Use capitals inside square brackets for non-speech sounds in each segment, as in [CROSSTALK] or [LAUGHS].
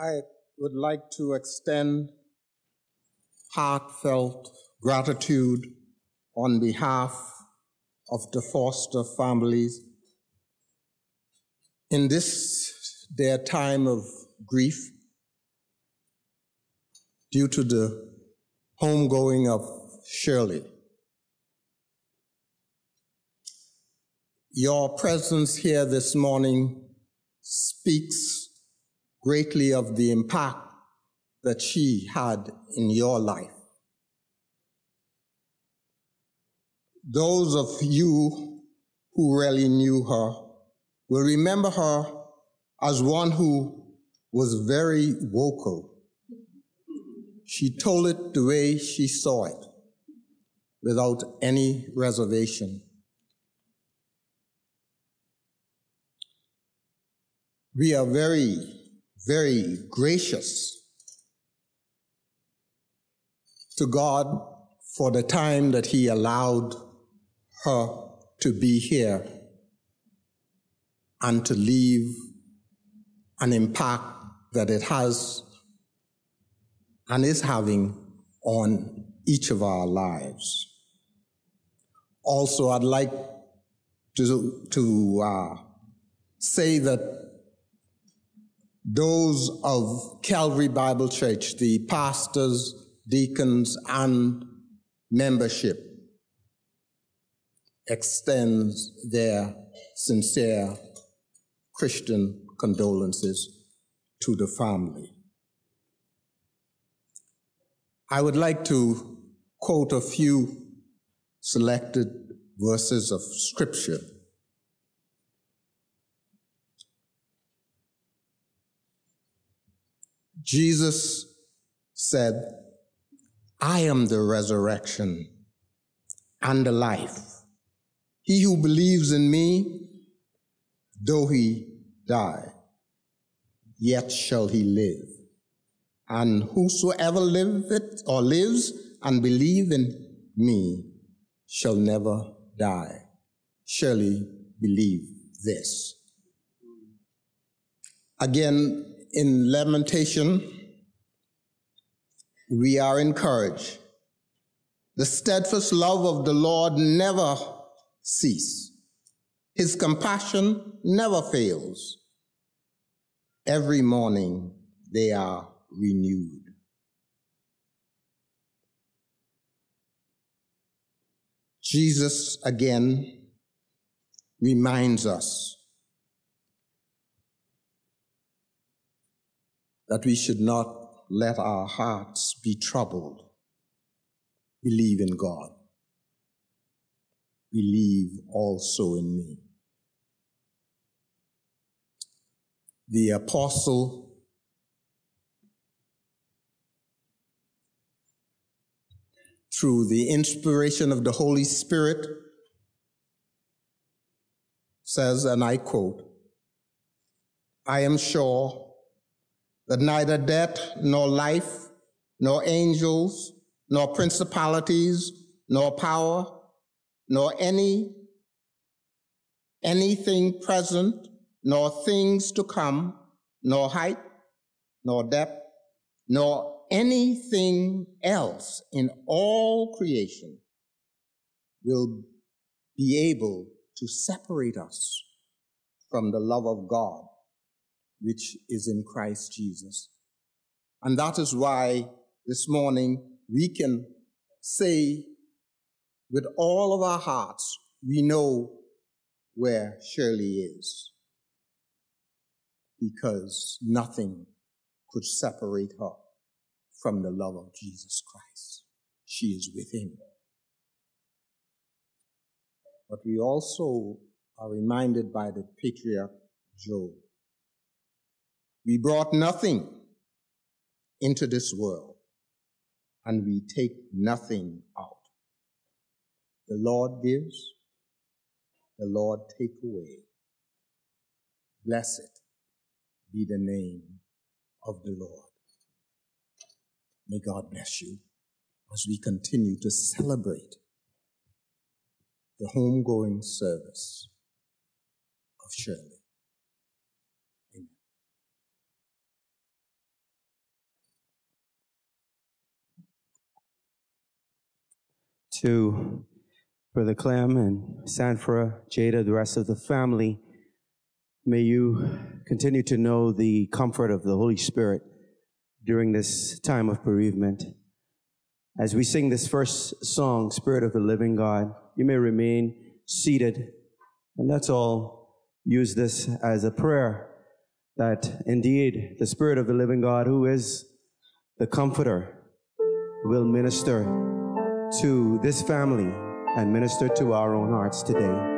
I would like to extend heartfelt gratitude on behalf of the foster families in this their time of grief due to the homegoing of Shirley. Your presence here this morning speaks greatly of the impact that she had in your life. Those of you who really knew her will remember her as one who was very vocal. She told it the way she saw it, without any reservation. We are very, very gracious to God for the time that He allowed her to be here and to leave an impact that it has and is having on each of our lives. Also, I'd like to, to uh, say that those of Calvary Bible Church, the pastors, deacons, and membership, extends their sincere Christian condolences to the family. I would like to quote a few selected verses of Scripture. Jesus said, I am the resurrection and the life. He who believes in me, though he die, yet shall he live. And whosoever liveth or lives and believe in me shall never die. Surely believe this. Again, in lamentation, we are encouraged. The steadfast love of the Lord never cease. His compassion never fails. Every morning they are renewed. Jesus again reminds us that we should not let our hearts be troubled. Believe in God. Believe also in me. The apostle through the inspiration of the Holy Spirit says, and I quote, I am sure that neither death nor life, nor angels, nor principalities, nor power, nor any anything present, nor things to come, nor height, nor depth, nor anything else in all creation will be able to separate us from the love of God which is in Christ Jesus. And that is why this morning we can say with all of our hearts, we know where Shirley is. Because nothing could separate her from the love of Jesus Christ. She is with him. But we also are reminded by the patriarch Job we brought nothing into this world, and we take nothing out. The Lord gives, the Lord take away. Blessed be the name of the Lord. May God bless you as we continue to celebrate the homegoing service of Shirley. To Brother Clem and Sanfra, Jada, the rest of the family. May you continue to know the comfort of the Holy Spirit during this time of bereavement. As we sing this first song, Spirit of the Living God, you may remain seated. And that's all. Use this as a prayer that indeed the Spirit of the living God, who is the Comforter, will minister to this family and minister to our own hearts today.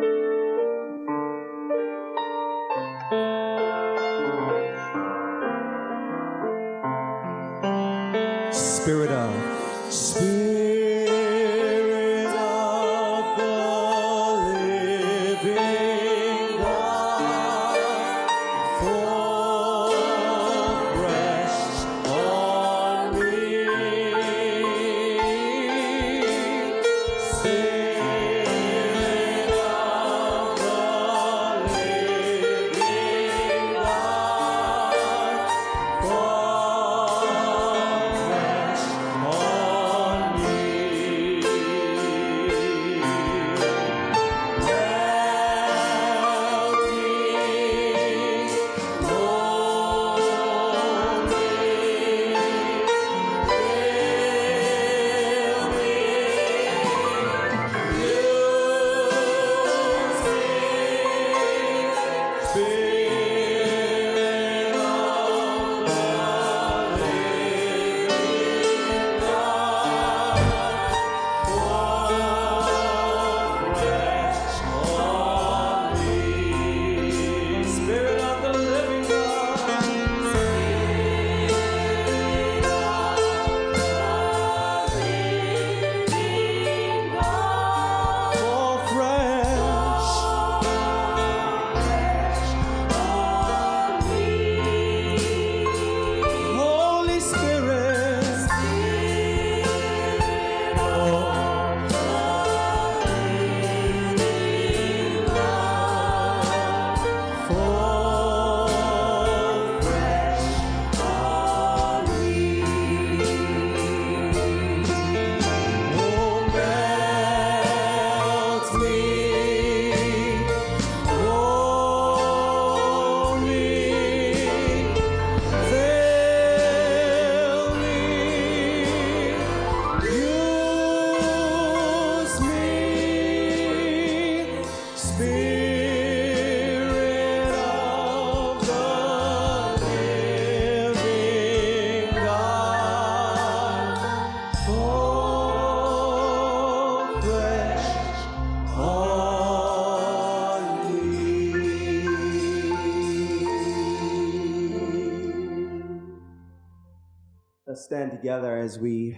Together as we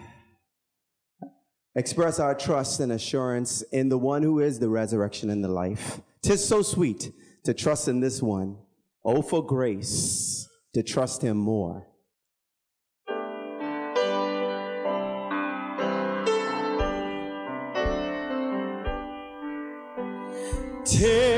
express our trust and assurance in the one who is the resurrection and the life. Tis so sweet to trust in this one. Oh, for grace to trust him more. Tis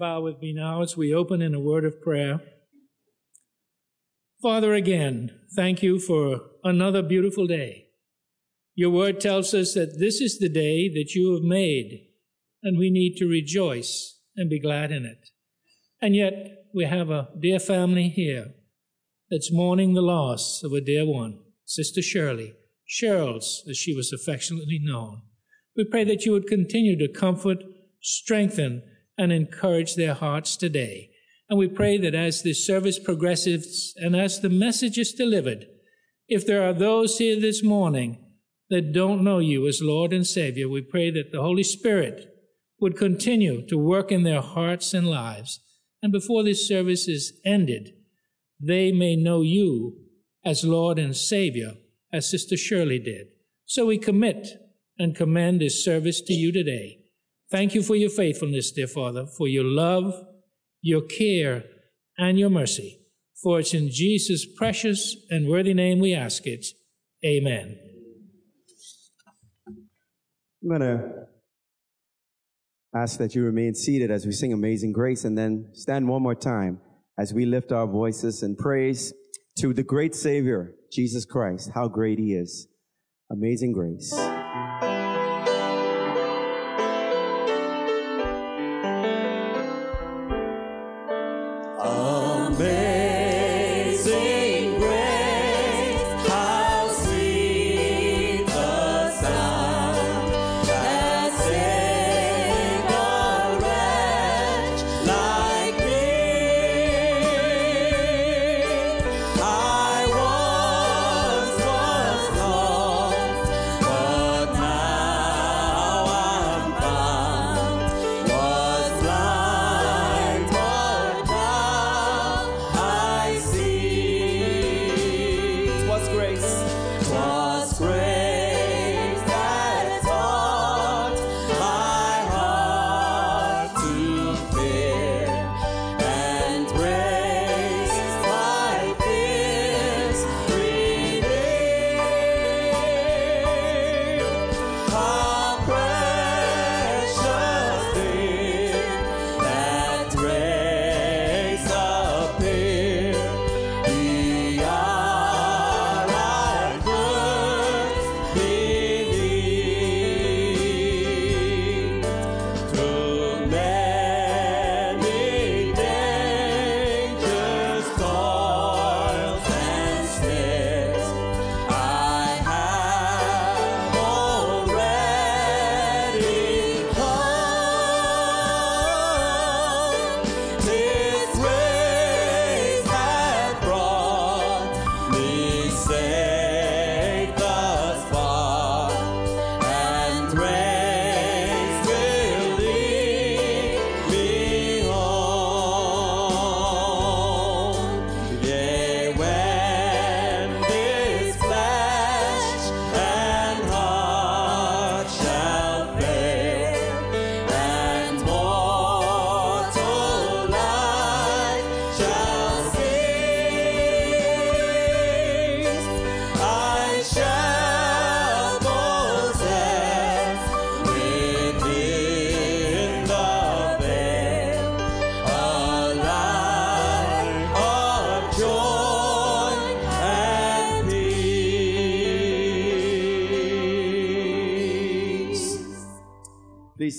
bow with me now as we open in a word of prayer. Father, again, thank you for another beautiful day. Your word tells us that this is the day that you have made, and we need to rejoice and be glad in it. And yet, we have a dear family here that's mourning the loss of a dear one, Sister Shirley, Cheryl's, as she was affectionately known. We pray that you would continue to comfort, strengthen, and encourage their hearts today. And we pray that as this service progresses and as the message is delivered, if there are those here this morning that don't know you as Lord and Savior, we pray that the Holy Spirit would continue to work in their hearts and lives. And before this service is ended, they may know you as Lord and Savior, as Sister Shirley did. So we commit and commend this service to you today. Thank you for your faithfulness, dear Father, for your love, your care, and your mercy. For it's in Jesus' precious and worthy name we ask it. Amen. I'm going to ask that you remain seated as we sing Amazing Grace and then stand one more time as we lift our voices in praise to the great Savior, Jesus Christ. How great He is. Amazing Grace.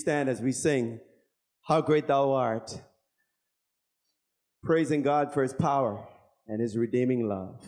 Stand as we sing, How Great Thou Art, praising God for His power and His redeeming love.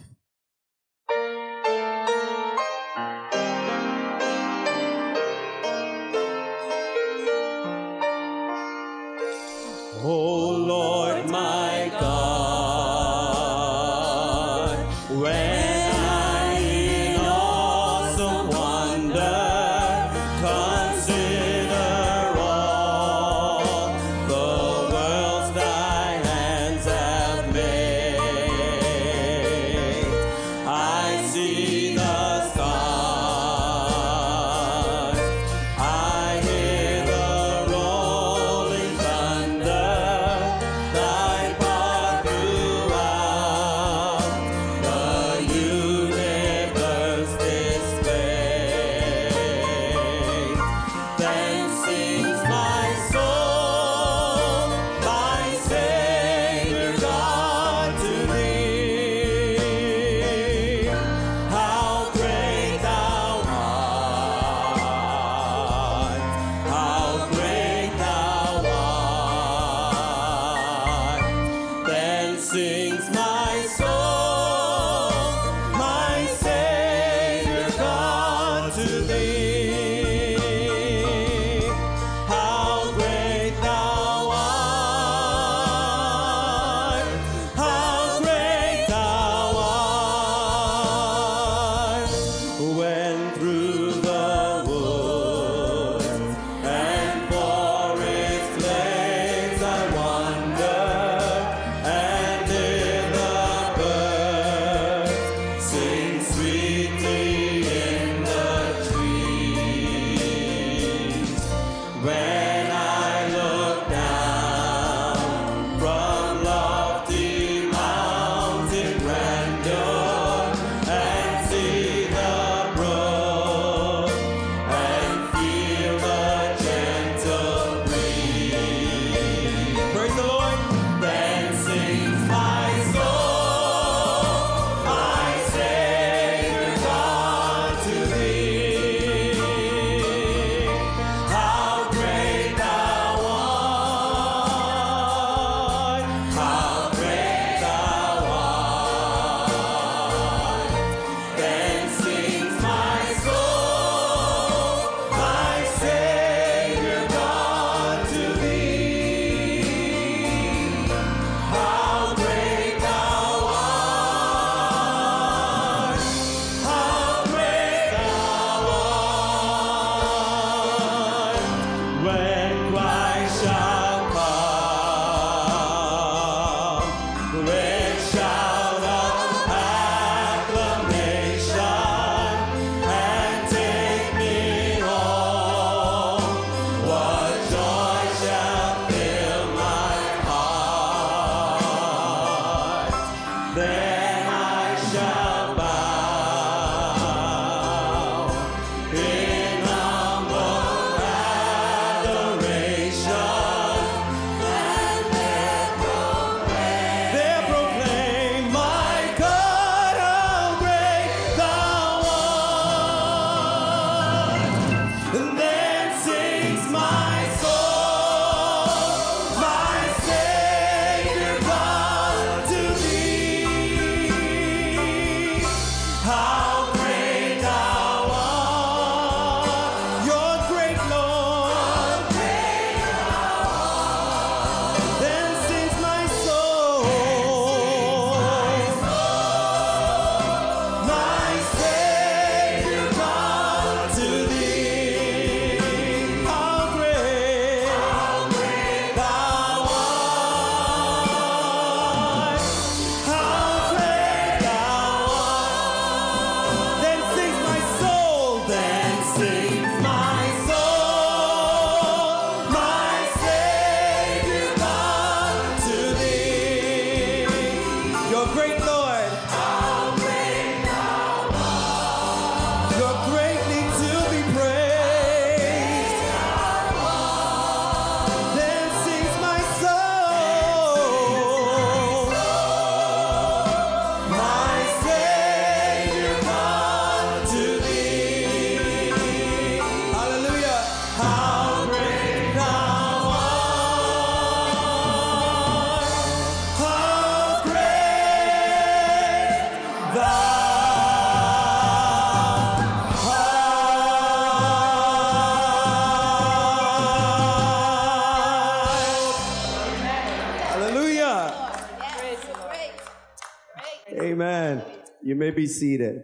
May be seated.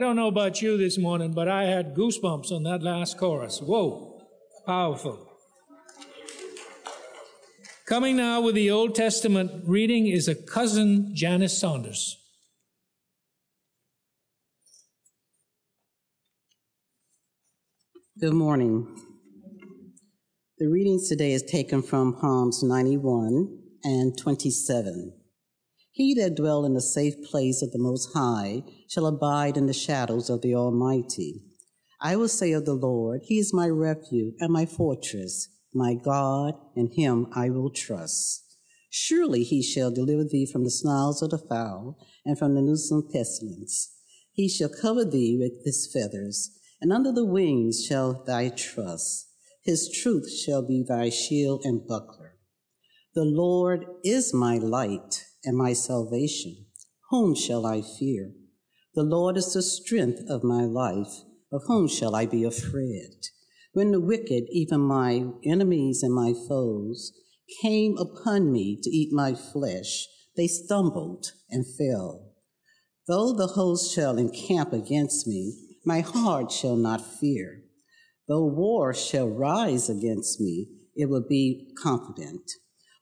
I don't know about you this morning, but I had goosebumps on that last chorus. Whoa, powerful. Coming now with the Old Testament reading is a cousin Janice Saunders. Good morning. The readings today is taken from Psalms 91 and 27. He that dwell in the safe place of the Most High shall abide in the shadows of the Almighty. I will say of the Lord, He is my refuge and my fortress, my God, in Him I will trust. Surely He shall deliver thee from the snares of the fowl and from the noisome pestilence. He shall cover thee with His feathers, and under the wings shall thy trust. His truth shall be thy shield and buckler. The Lord is my light and my salvation. Whom shall I fear? The Lord is the strength of my life. Of whom shall I be afraid? When the wicked, even my enemies and my foes, came upon me to eat my flesh, they stumbled and fell. Though the host shall encamp against me, my heart shall not fear. Though war shall rise against me, it will be confident.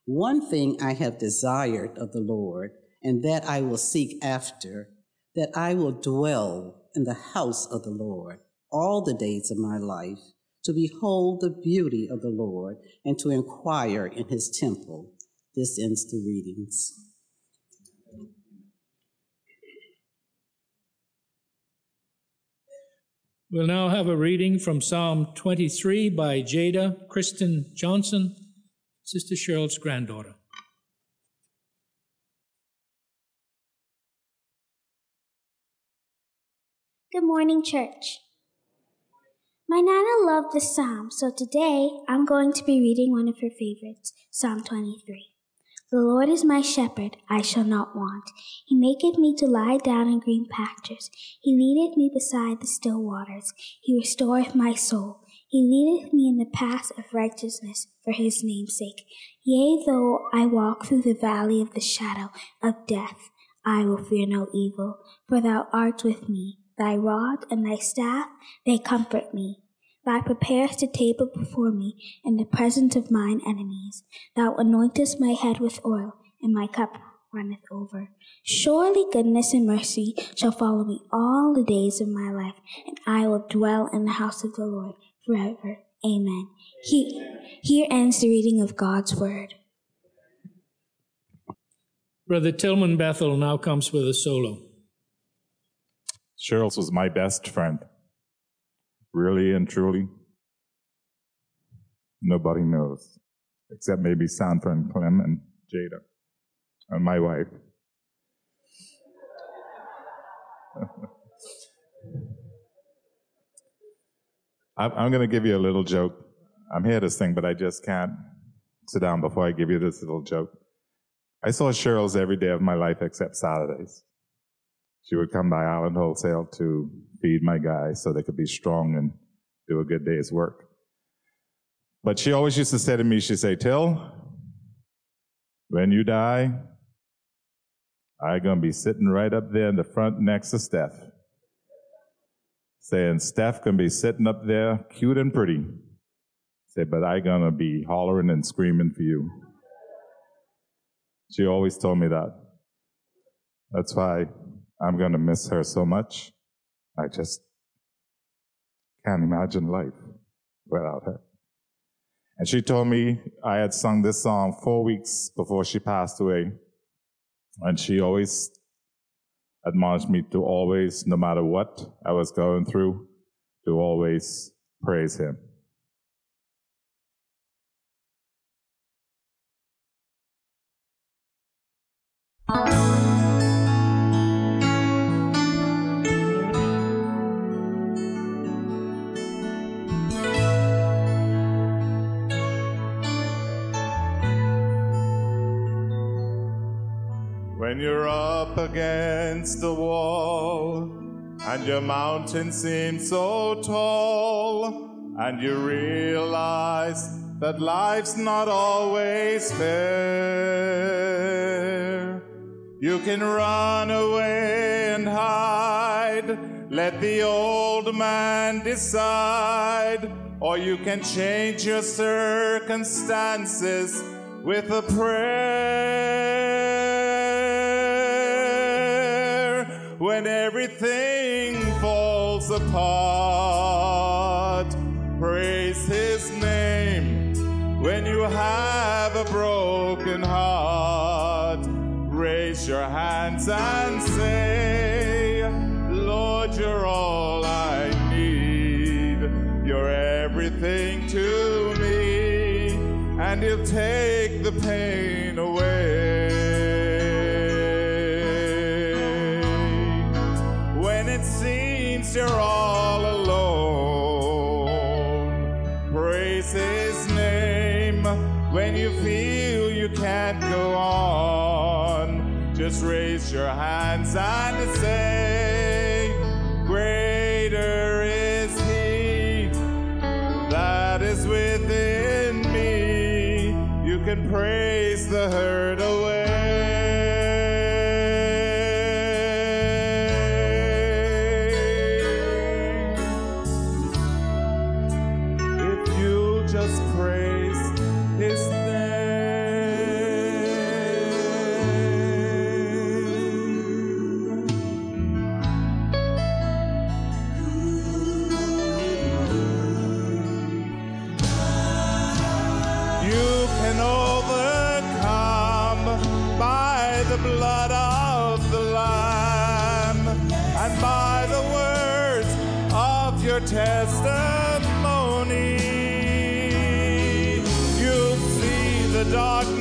One thing I have desired of the Lord, and that I will seek after, that I will dwell in the house of the Lord all the days of my life, to behold the beauty of the Lord and to inquire in his temple. This ends the readings. We'll now have a reading from Psalm 23 by Jada Kristen Johnson, Sister Cheryl's granddaughter. Good morning, church. My Nana loved this psalm, so today I'm going to be reading one of her favorites, Psalm 23. The Lord is my shepherd, I shall not want. He maketh me to lie down in green pastures. He leadeth me beside the still waters. He restoreth my soul. He leadeth me in the paths of righteousness for his name's sake. Yea, though I walk through the valley of the shadow of death, I will fear no evil, for thou art with me. Thy rod and thy staff, they comfort me. Thou preparest a table before me in the presence of mine enemies. Thou anointest my head with oil, and my cup runneth over. Surely goodness and mercy shall follow me all the days of my life, and I will dwell in the house of the Lord forever. Amen. Here, here ends the reading of God's word. Brother Tillman Bethel now comes with a solo. Cheryl's was my best friend. Really and truly. Nobody knows. Except maybe Sandra and Clem and Jada. And my wife. [LAUGHS] I'm, I'm going to give you a little joke. I'm here to sing, but I just can't sit down before I give you this little joke. I saw Cheryl's every day of my life except Saturdays. She would come by Island Wholesale to feed my guys so they could be strong and do a good day's work. But she always used to say to me, she'd say, Till, when you die, I'm going to be sitting right up there in the front next to Steph. Saying, Steph can be sitting up there, cute and pretty. Say, but I'm going to be hollering and screaming for you. She always told me that. That's why I'm going to miss her so much. I just can't imagine life without her. And she told me I had sung this song four weeks before she passed away. And she always admonished me to always, no matter what I was going through, to always praise Him. Against the wall and your mountain seems so tall and you realize that life's not always fair. You can run away and hide, let the old man decide, or you can change your circumstances with a prayer. When everything falls apart, praise his name. When you have a broken heart, raise your hands and say, Lord, you're all I need. You're everything to me, and He'll take the hurt away. If you'll just praise His name. You can blood of the Lamb and by the words of your testimony. You'll see the darkness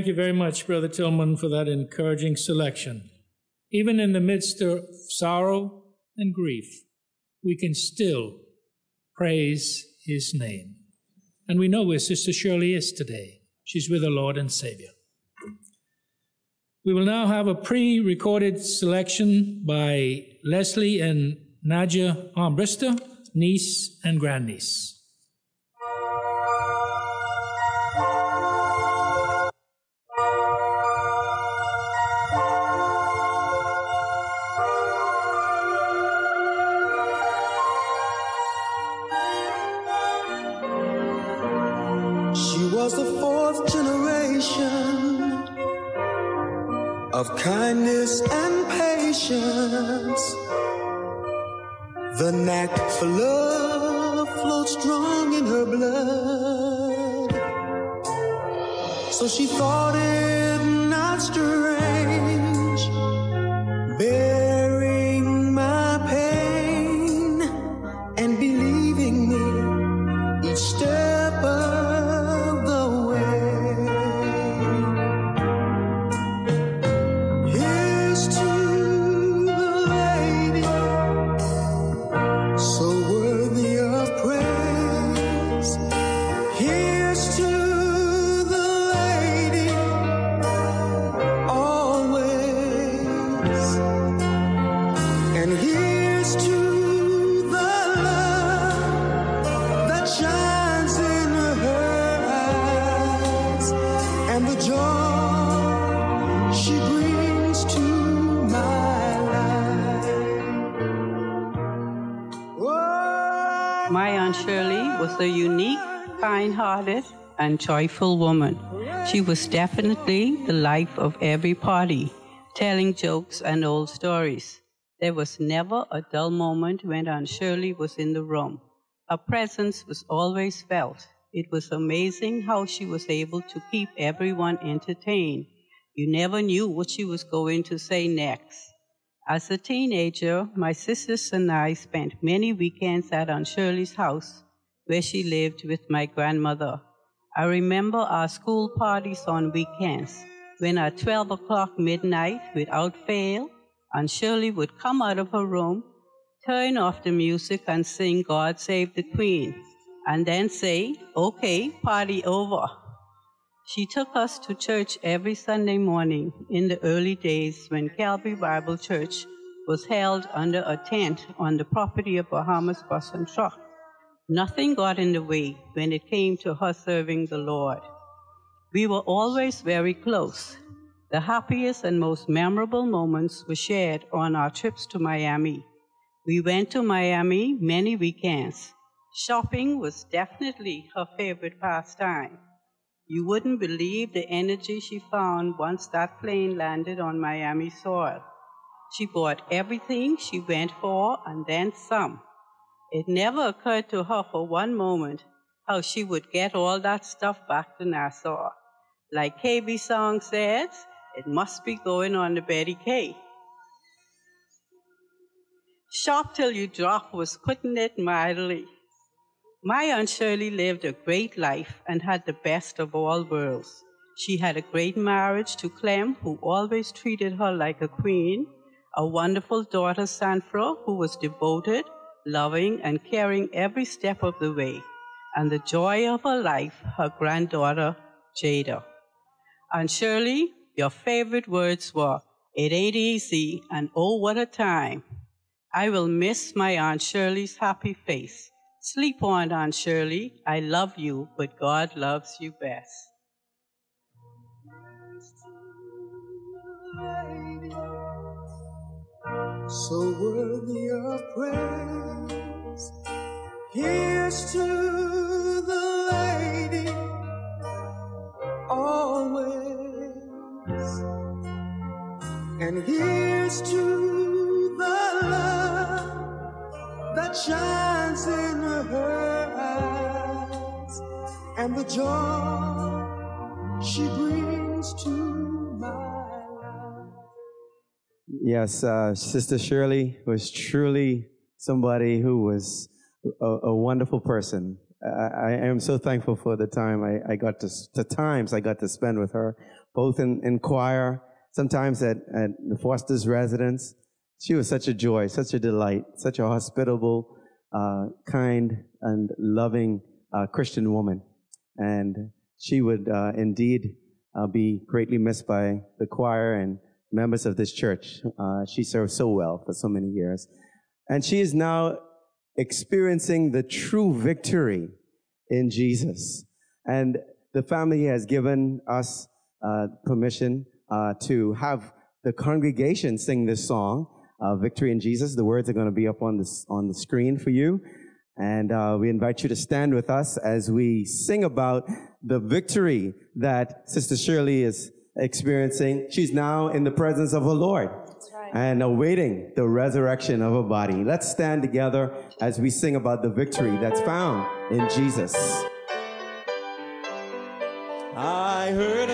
Thank you very much, Brother Tillman, for that encouraging selection. Even in the midst of sorrow and grief, we can still praise His name. And we know where Sister Shirley is today. She's with the Lord and Savior. We will now have a pre recorded selection by Leslie and Nadia Armbrister, niece and grandniece. Shirley was a unique, kind hearted, and joyful woman. She was definitely the life of every party, telling jokes and old stories. There was never a dull moment when Aunt Shirley was in the room. Her presence was always felt. It was amazing how she was able to keep everyone entertained. You never knew what she was going to say next. As a teenager, my sisters and I spent many weekends at Aunt Shirley's house, where she lived with my grandmother. I remember our school parties on weekends, when at 12 o'clock midnight, without fail, Aunt Shirley would come out of her room, turn off the music, and sing God Save the Queen, and then say, Okay, party over. She took us to church every Sunday morning in the early days when Calvary Bible Church was held under a tent on the property of Bahamas Bus and Truck. Nothing got in the way when it came to her serving the Lord. We were always very close. The happiest and most memorable moments were shared on our trips to Miami. We went to Miami many weekends. Shopping was definitely her favorite pastime. You wouldn't believe the energy she found once that plane landed on Miami soil. She bought everything she went for and then some. It never occurred to her for one moment how she would get all that stuff back to Nassau. Like KB song says, it must be going on to Betty K. Shop till you drop was putting it mildly. My Aunt Shirley lived a great life and had the best of all worlds. She had a great marriage to Clem, who always treated her like a queen, a wonderful daughter, Sandra, who was devoted, loving, and caring every step of the way, and the joy of her life, her granddaughter, Jada. Aunt Shirley, your favorite words were, It ain't easy, and oh, what a time. I will miss my Aunt Shirley's happy face. Sleep on, Aunt Shirley. I love you, but God loves you best. so worthy of praise. Here's to the lady always, and here's to that shines in her eyes, and the joy she brings to my life. Yes, uh, Sister Shirley was truly somebody who was a, a wonderful person. I, I am so thankful for the time I, I got to, the times I got to spend with her, both in, in choir, sometimes at, at the Foster's residence. She was such a joy, such a delight, such a hospitable, uh, kind, and loving uh, Christian woman. And she would uh, indeed uh, be greatly missed by the choir and members of this church. Uh, she served so well for so many years. And she is now experiencing the true victory in Jesus. And the family has given us uh, permission uh, to have the congregation sing this song, uh, Victory in Jesus. The words are going to be up on, the on the screen for you. And uh, we invite you to stand with us as we sing about the victory that Sister Shirley is experiencing. She's now in the presence of her Lord and awaiting the resurrection of her body. Let's stand together as we sing about the victory that's found in Jesus. I heard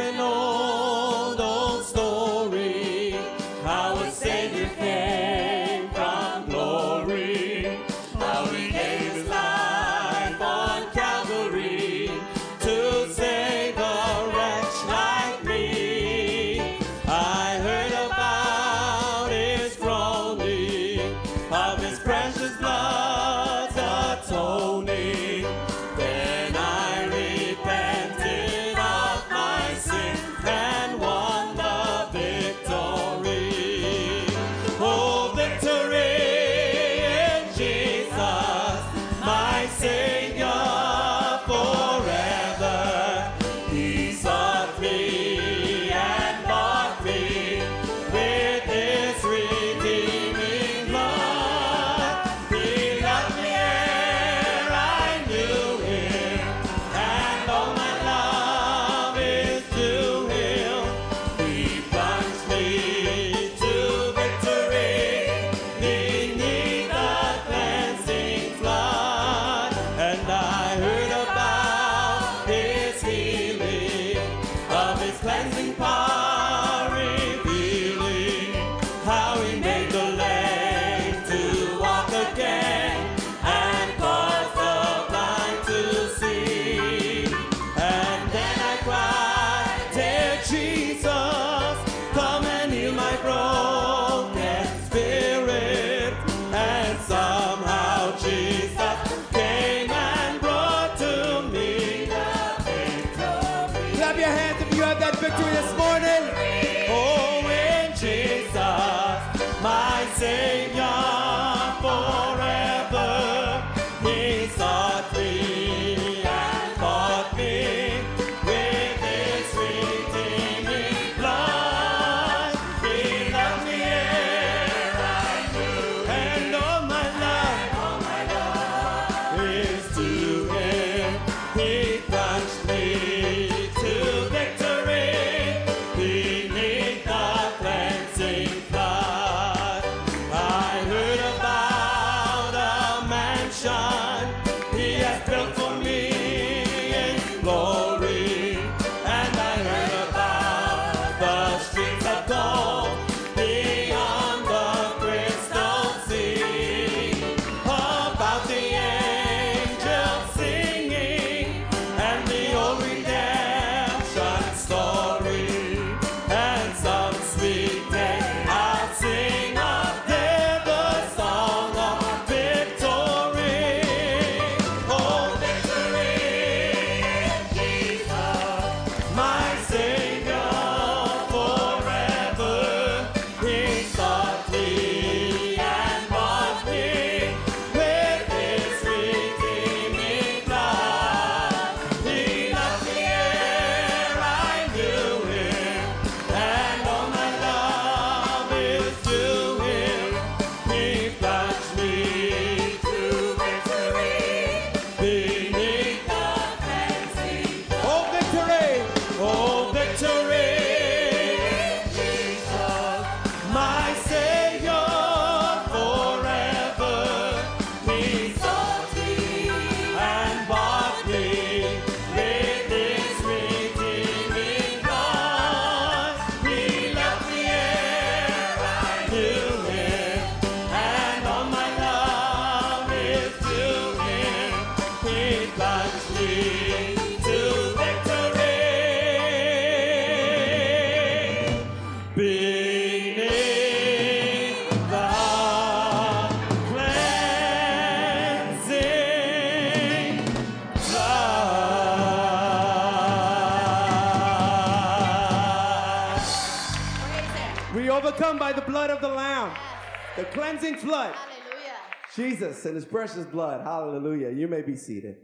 cleansing flood. Hallelujah. Jesus and his precious blood. Hallelujah. You may be seated.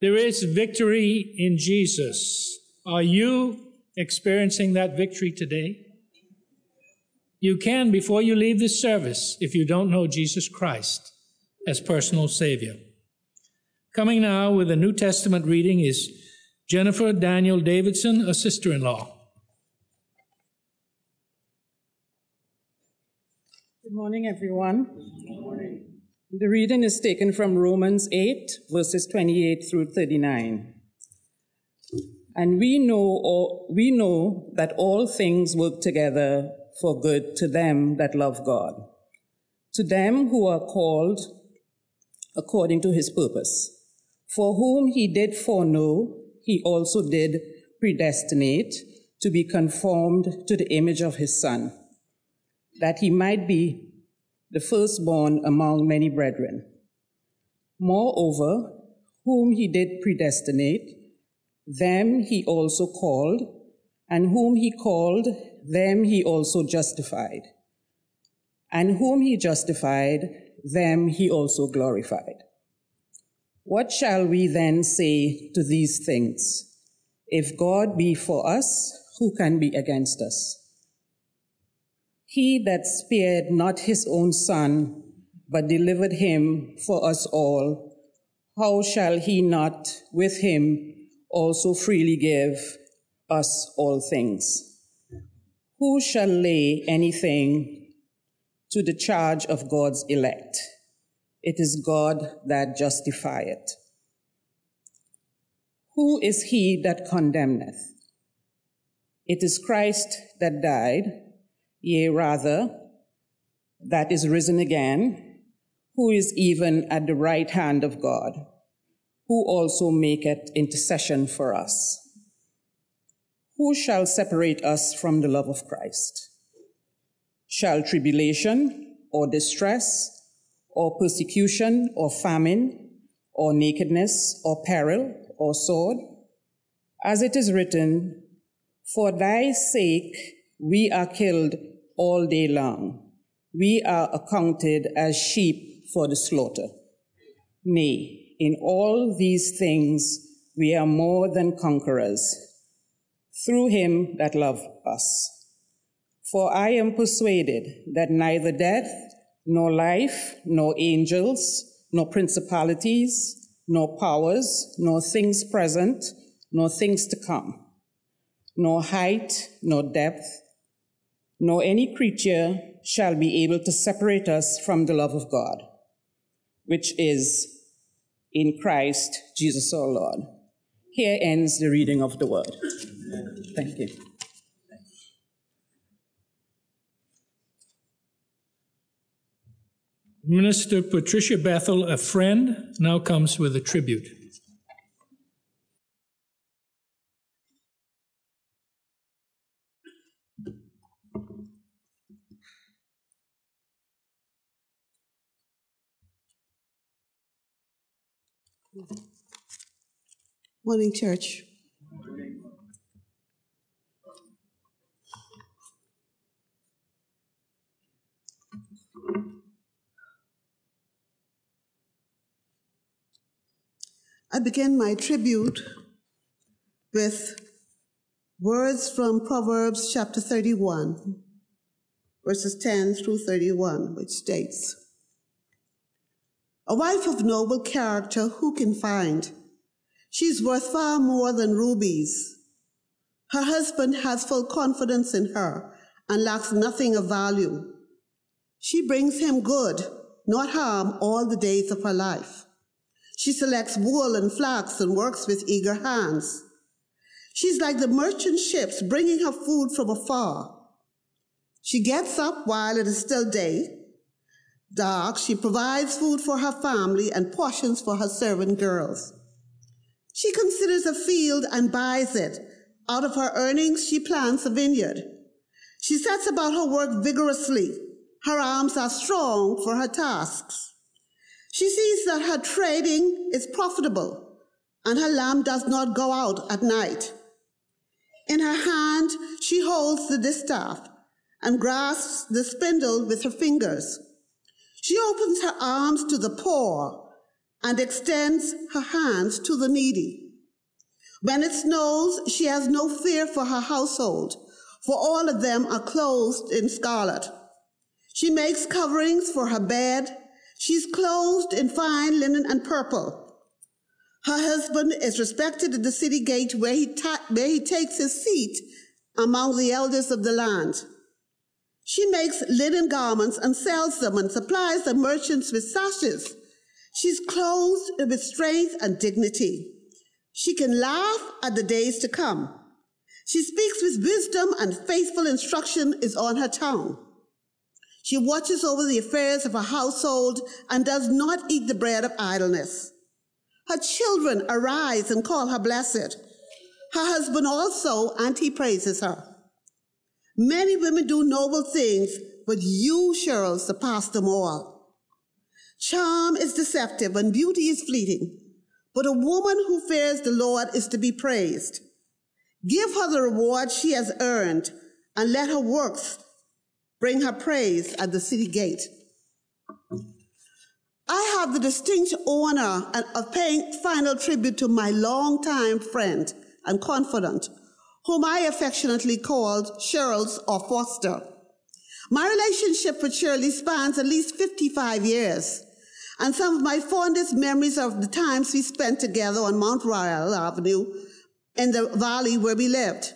There is victory in Jesus. Are you experiencing that victory today? You can before you leave this service if you don't know Jesus Christ as personal Savior. Coming now with a New Testament reading is Jennifer Daniel Davidson, a sister in law. Morning, everyone. Good morning. The reading is taken from Romans 8, verses 28 through 39. And we know, all, we know that all things work together for good to them that love God, to them who are called according to his purpose. For whom he did foreknow, he also did predestinate to be conformed to the image of his Son, that he might be the firstborn among many brethren. Moreover, whom he did predestinate, them he also called, and whom he called, them he also justified. And whom he justified, them he also glorified. What shall we then say to these things? If God be for us, who can be against us? He that spared not his own son, but delivered him for us all, how shall he not with him also freely give us all things? Who shall lay anything to the charge of God's elect? It is God that justifieth. Who is he that condemneth? It is Christ that died, yea, rather, that is risen again, who is even at the right hand of God, who also maketh intercession for us. Who shall separate us from the love of Christ? Shall tribulation or distress or persecution or famine or nakedness or peril or sword? As it is written, For thy sake we are killed all day long. We are accounted as sheep for the slaughter. Nay, in all these things we are more than conquerors through him that loved us. For I am persuaded that neither death, nor life, nor angels, nor principalities, nor powers, nor things present, nor things to come, nor height, nor depth, nor any creature shall be able to separate us from the love of God, which is in Christ Jesus our Lord. Here ends the reading of the word. Thank you. Minister Patricia Bethel, a friend, now comes with a tribute. Morning, church. I begin my tribute with words from Proverbs chapter 31, verses 10 through 31, which states, A wife of noble character who can find? She's worth far more than rubies. Her husband has full confidence in her and lacks nothing of value. She brings him good, not harm, all the days of her life. She selects wool and flax and works with eager hands. She's like the merchant ships bringing her food from afar. She gets up while it is still day. Dark, she provides food for her family and portions for her servant girls. She considers a field and buys it. Out of her earnings, she plants a vineyard. She sets about her work vigorously. Her arms are strong for her tasks. She sees that her trading is profitable and her lamp does not go out at night. In her hand, she holds the distaff and grasps the spindle with her fingers. She opens her arms to the poor and extends her hands to the needy. When it snows, she has no fear for her household, for all of them are clothed in scarlet. She makes coverings for her bed. She's clothed in fine linen and purple. Her husband is respected at the city gate where he, ta- where he takes his seat among the elders of the land. She makes linen garments and sells them and supplies the merchants with sashes. She's clothed with strength and dignity. She can laugh at the days to come. She speaks with wisdom and faithful instruction is on her tongue. She watches over the affairs of her household and does not eat the bread of idleness. Her children arise and call her blessed. Her husband also, and he praises her. Many women do noble things, but you, Cheryl, surpass them all. Charm is deceptive and beauty is fleeting, but a woman who fears the Lord is to be praised. Give her the reward she has earned, and let her works bring her praise at the city gate. I have the distinct honor of paying final tribute to my longtime friend and confidant, whom I affectionately called Cheryl's or Foster. My relationship with Shirley spans at least 55 years, and some of my fondest memories of the times we spent together on Mount Royal Avenue in the valley where we lived.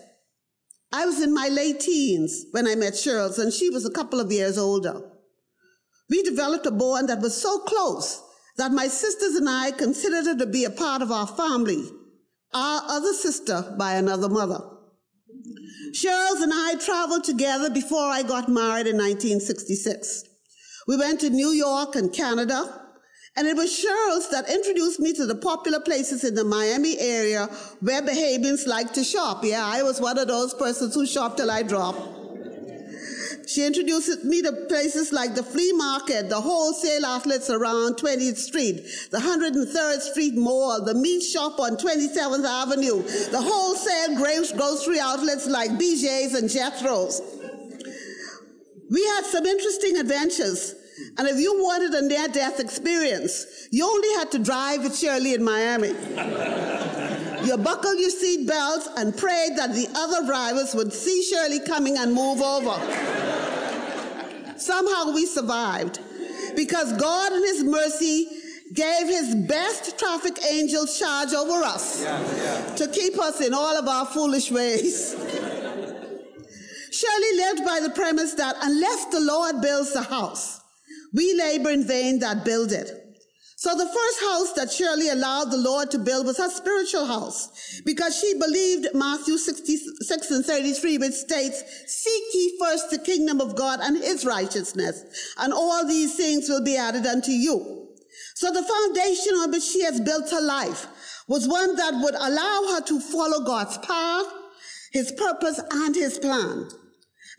I was in my late teens when I met Cheryl, and she was a couple of years older. We developed a bond that was so close that my sisters and I considered her to be a part of our family, our other sister by another mother. Cheryl and I traveled together before I got married in 1966. We went to New York and Canada, and it was Cheryl's that introduced me to the popular places in the Miami area where Bahamians like to shop. Yeah, I was one of those persons who shop till I drop. She introduced me to places like the flea market, the wholesale outlets around 20th Street, the 103rd Street Mall, the meat shop on 27th Avenue, the wholesale grocery outlets like BJ's and Jethro's. We had some interesting adventures. And if you wanted a near death experience, you only had to drive with Shirley in Miami. [LAUGHS] you buckled your seat belts and prayed that the other drivers would see Shirley coming and move over. Somehow we survived because God in His mercy gave His best traffic angel charge over us yeah, yeah. to keep us in all of our foolish ways. Shirley lived by the premise that unless the Lord builds the house, we labor in vain that build it. So the first house that Shirley allowed the Lord to build was her spiritual house because she believed Matthew 66 and 33, which states, seek ye first the kingdom of God and his righteousness, and all these things will be added unto you. So the foundation on which she has built her life was one that would allow her to follow God's path, his purpose, and his plan.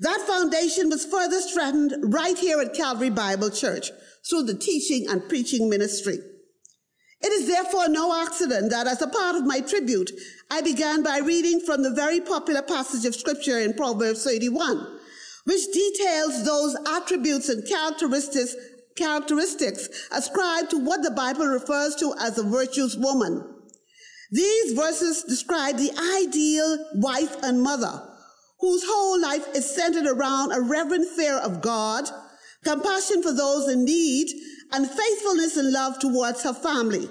That foundation was further strengthened right here at Calvary Bible Church through the teaching and preaching ministry. It is therefore no accident that as a part of my tribute, I began by reading from the very popular passage of scripture in Proverbs 31, which details those attributes and characteristics, characteristics ascribed to what the Bible refers to as a virtuous woman. These verses describe the ideal wife and mother whose whole life is centered around a reverent fear of God, compassion for those in need, and faithfulness and love towards her family.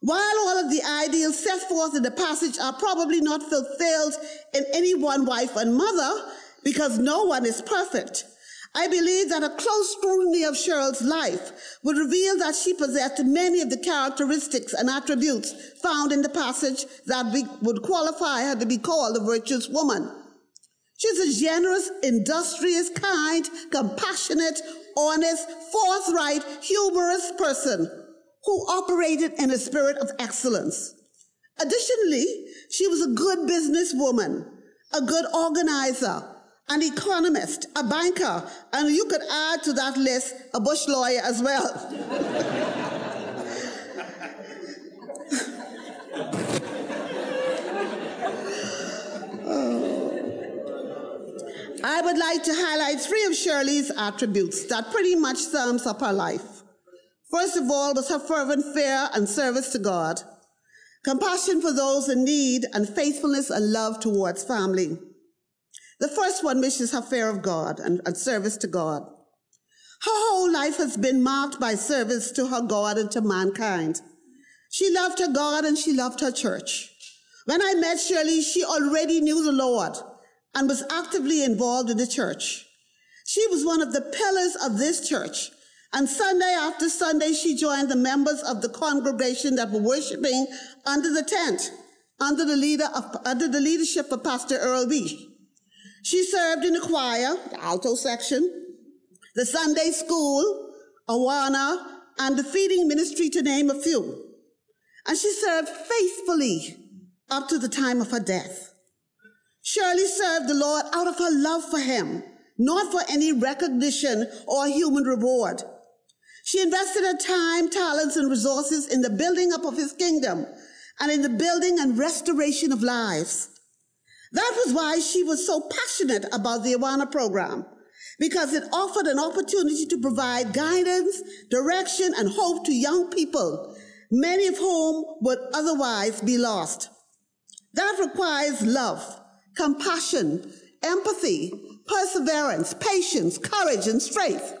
While all of the ideals set forth in the passage are probably not fulfilled in any one wife and mother, because no one is perfect, I believe that a close scrutiny of Cheryl's life would reveal that she possessed many of the characteristics and attributes found in the passage that would qualify her to be called a virtuous woman. She's a generous, industrious, kind, compassionate, honest, forthright, humorous person who operated in a spirit of excellence. Additionally, she was a good businesswoman, a good organizer, an economist, a banker, and you could add to that list a bush lawyer as well. [LAUGHS] I would like to highlight three of Shirley's attributes that pretty much sums up her life. First of all was her fervent fear and service to God, compassion for those in need, and faithfulness and love towards family. The first one, which is her fear of God and, and service to God. Her whole life has been marked by service to her God and to mankind. She loved her God and she loved her church. When I met Shirley, she already knew the Lord and was actively involved in the church. She was one of the pillars of this church. And Sunday after Sunday, she joined the members of the congregation that were worshiping under the tent, under the leader of, under the leadership of Pastor Earl Beach. She served in the choir, the alto section, the Sunday school, Awana, and the feeding ministry, to name a few. And she served faithfully up to the time of her death. Shirley served the Lord out of her love for him, not for any recognition or human reward. She invested her time, talents, and resources in the building up of his kingdom and in the building and restoration of lives. That was why she was so passionate about the Awana program, because it offered an opportunity to provide guidance, direction, and hope to young people, many of whom would otherwise be lost. That requires love, compassion, empathy, perseverance, patience, courage, and strength.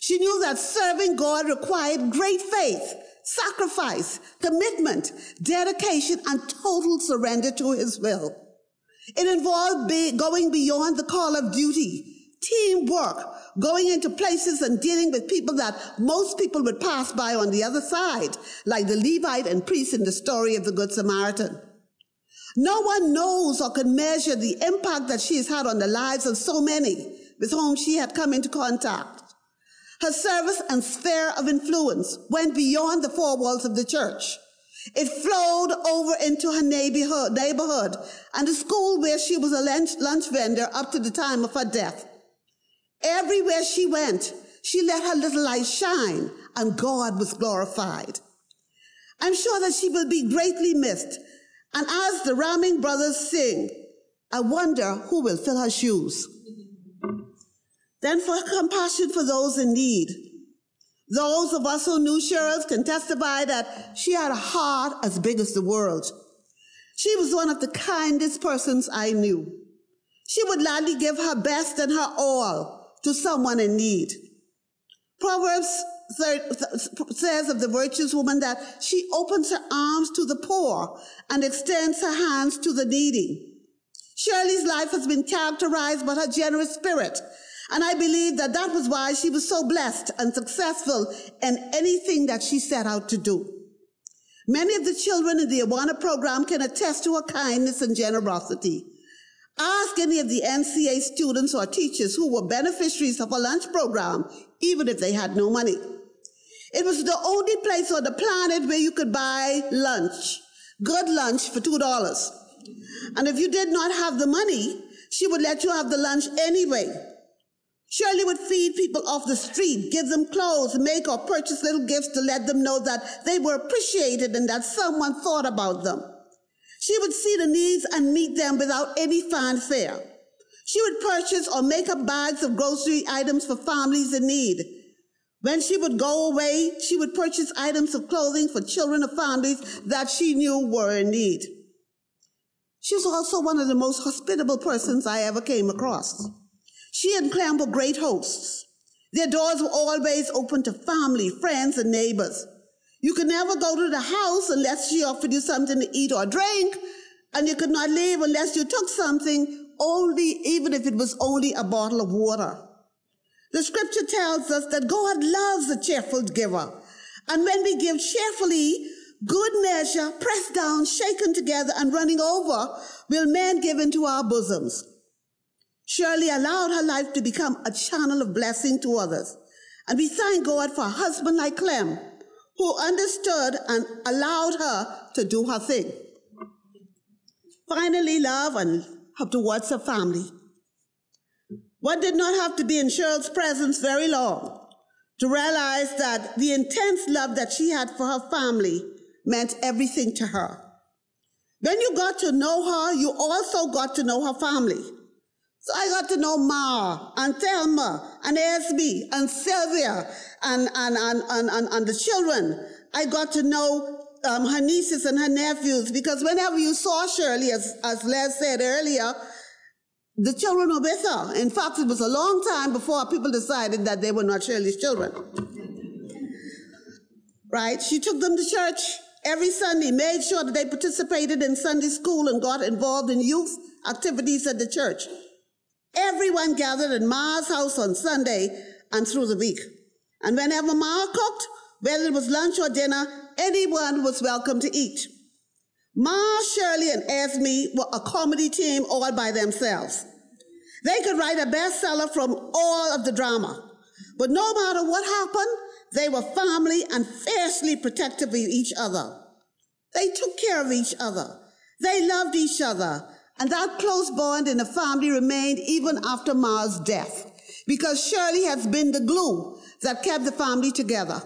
She knew that serving God required great faith, sacrifice, commitment, dedication, and total surrender to his will. It involved be going beyond the call of duty, teamwork, going into places and dealing with people that most people would pass by on the other side, like the Levite and priest in the story of the Good Samaritan. No one knows or can measure the impact that she has had on the lives of so many with whom she had come into contact. Her service and sphere of influence went beyond the four walls of the church. It flowed over into her neighborhood, neighborhood and the school where she was a lunch, lunch vendor up to the time of her death. Everywhere she went, she let her little light shine and God was glorified. I'm sure that she will be greatly missed. And as the Ramming brothers sing, I wonder who will fill her shoes. Then for compassion for those in need. Those of us who knew Cheryl can testify that she had a heart as big as the world. She was one of the kindest persons I knew. She would gladly give her best and her all to someone in need. Proverbs says of the virtuous woman that she opens her arms to the poor and extends her hands to the needy. Shirley's life has been characterized by her generous spirit and I believe that that was why she was so blessed and successful in anything that she set out to do. Many of the children in the Awana program can attest to her kindness and generosity. Ask any of the NCA students or teachers who were beneficiaries of her lunch program, even if they had no money. It was the only place on the planet where you could buy lunch, good lunch for $2. And if you did not have the money, she would let you have the lunch anyway. Shirley would feed people off the street, give them clothes, make or purchase little gifts to let them know that they were appreciated and that someone thought about them. She would see the needs and meet them without any fanfare. She would purchase or make up bags of grocery items for families in need. When she would go away, she would purchase items of clothing for children of families that she knew were in need. She was also one of the most hospitable persons I ever came across. She and Clem were great hosts. Their doors were always open to family, friends, and neighbors. You could never go to the house unless she offered you something to eat or drink, and you could not leave unless you took something, only even if it was only a bottle of water. The scripture tells us that God loves a cheerful giver. And when we give cheerfully, good measure, pressed down, shaken together, and running over, will men give into our bosoms. Shirley allowed her life to become a channel of blessing to others. And we thank God for a husband like Clem, who understood and allowed her to do her thing. Finally, love and towards her family. One did not have to be in Shirley's presence very long to realize that the intense love that she had for her family meant everything to her. When you got to know her, you also got to know her family. So I got to know Ma and Thelma and Esme and Sylvia and, and, and, and, and, and the children. I got to know um, her nieces and her nephews because whenever you saw Shirley, as, as Les said earlier, the children were with her. In fact, it was a long time before people decided that they were not Shirley's children. right? She took them to church every Sunday, made sure that they participated in Sunday school and got involved in youth activities at the church. Everyone gathered at Ma's house on Sunday and through the week. And whenever Ma cooked, whether it was lunch or dinner, anyone was welcome to eat. Ma, Shirley, and Esme were a comedy team all by themselves. They could write a bestseller from all of the drama. But no matter what happened, they were family and fiercely protective of each other. They took care of each other. They loved each other. And that close bond in the family remained even after Ma's death because Shirley has been the glue that kept the family together.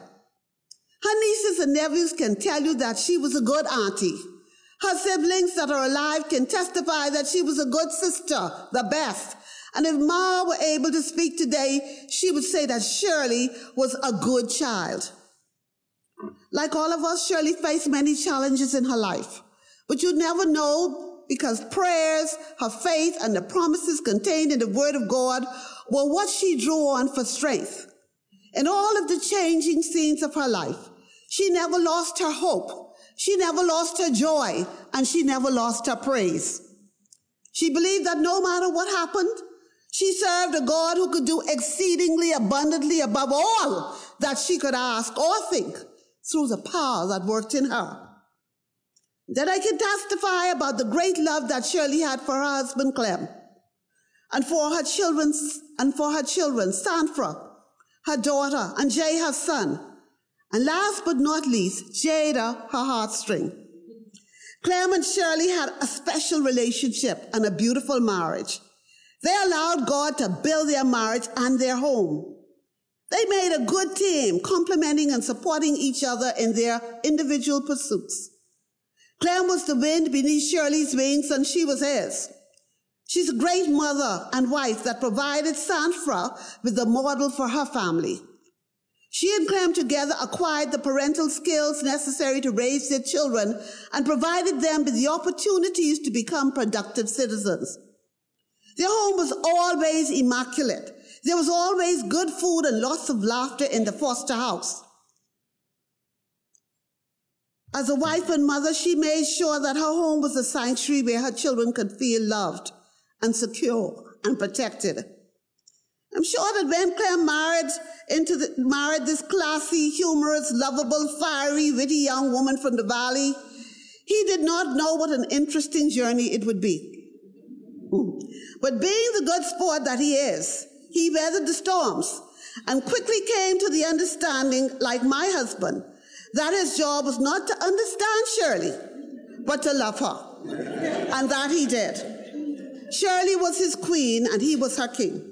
Her nieces and nephews can tell you that she was a good auntie. Her siblings that are alive can testify that she was a good sister, the best. And if Ma were able to speak today, she would say that Shirley was a good child. Like all of us, Shirley faced many challenges in her life, but you'd never know because prayers, her faith, and the promises contained in the Word of God were what she drew on for strength. In all of the changing scenes of her life, she never lost her hope. She never lost her joy, and she never lost her praise. She believed that no matter what happened, she served a God who could do exceedingly abundantly above all that she could ask or think through the power that worked in her. Then I can testify about the great love that Shirley had for her husband Clem and for her children and for her children, Sandra, her daughter, and Jay, her son. And last but not least, Jada, her heartstring. Clem and Shirley had a special relationship and a beautiful marriage. They allowed God to build their marriage and their home. They made a good team, complementing and supporting each other in their individual pursuits. Clem was the wind beneath Shirley's wings, and she was his. She's a great mother and wife that provided Sandra with a model for her family. She and Clem together acquired the parental skills necessary to raise their children and provided them with the opportunities to become productive citizens. Their home was always immaculate. There was always good food and lots of laughter in the Foster house. As a wife and mother, she made sure that her home was a sanctuary where her children could feel loved and secure and protected. I'm sure that when Clem married into the, married this classy, humorous, lovable, fiery, witty young woman from the valley, he did not know what an interesting journey it would be. Hmm. But being the good sport that he is, he weathered the storms and quickly came to the understanding, like my husband, that his job was not to understand Shirley, but to love her. And that he did. Shirley was his queen and he was her king.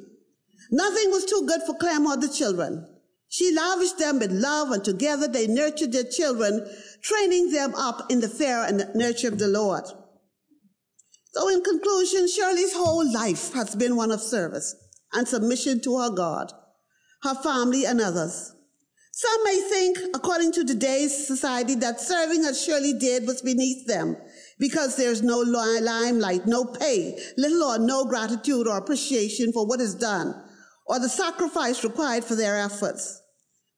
Nothing was too good for Clem or the children. She lavished them with love and together they nurtured their children, training them up in the fear and nurture of the Lord. So in conclusion, Shirley's whole life has been one of service and submission to her God, her family, and others. Some may think, according to today's society, that serving as Shirley did was beneath them because there's no limelight, no pay, little or no gratitude or appreciation for what is done or the sacrifice required for their efforts.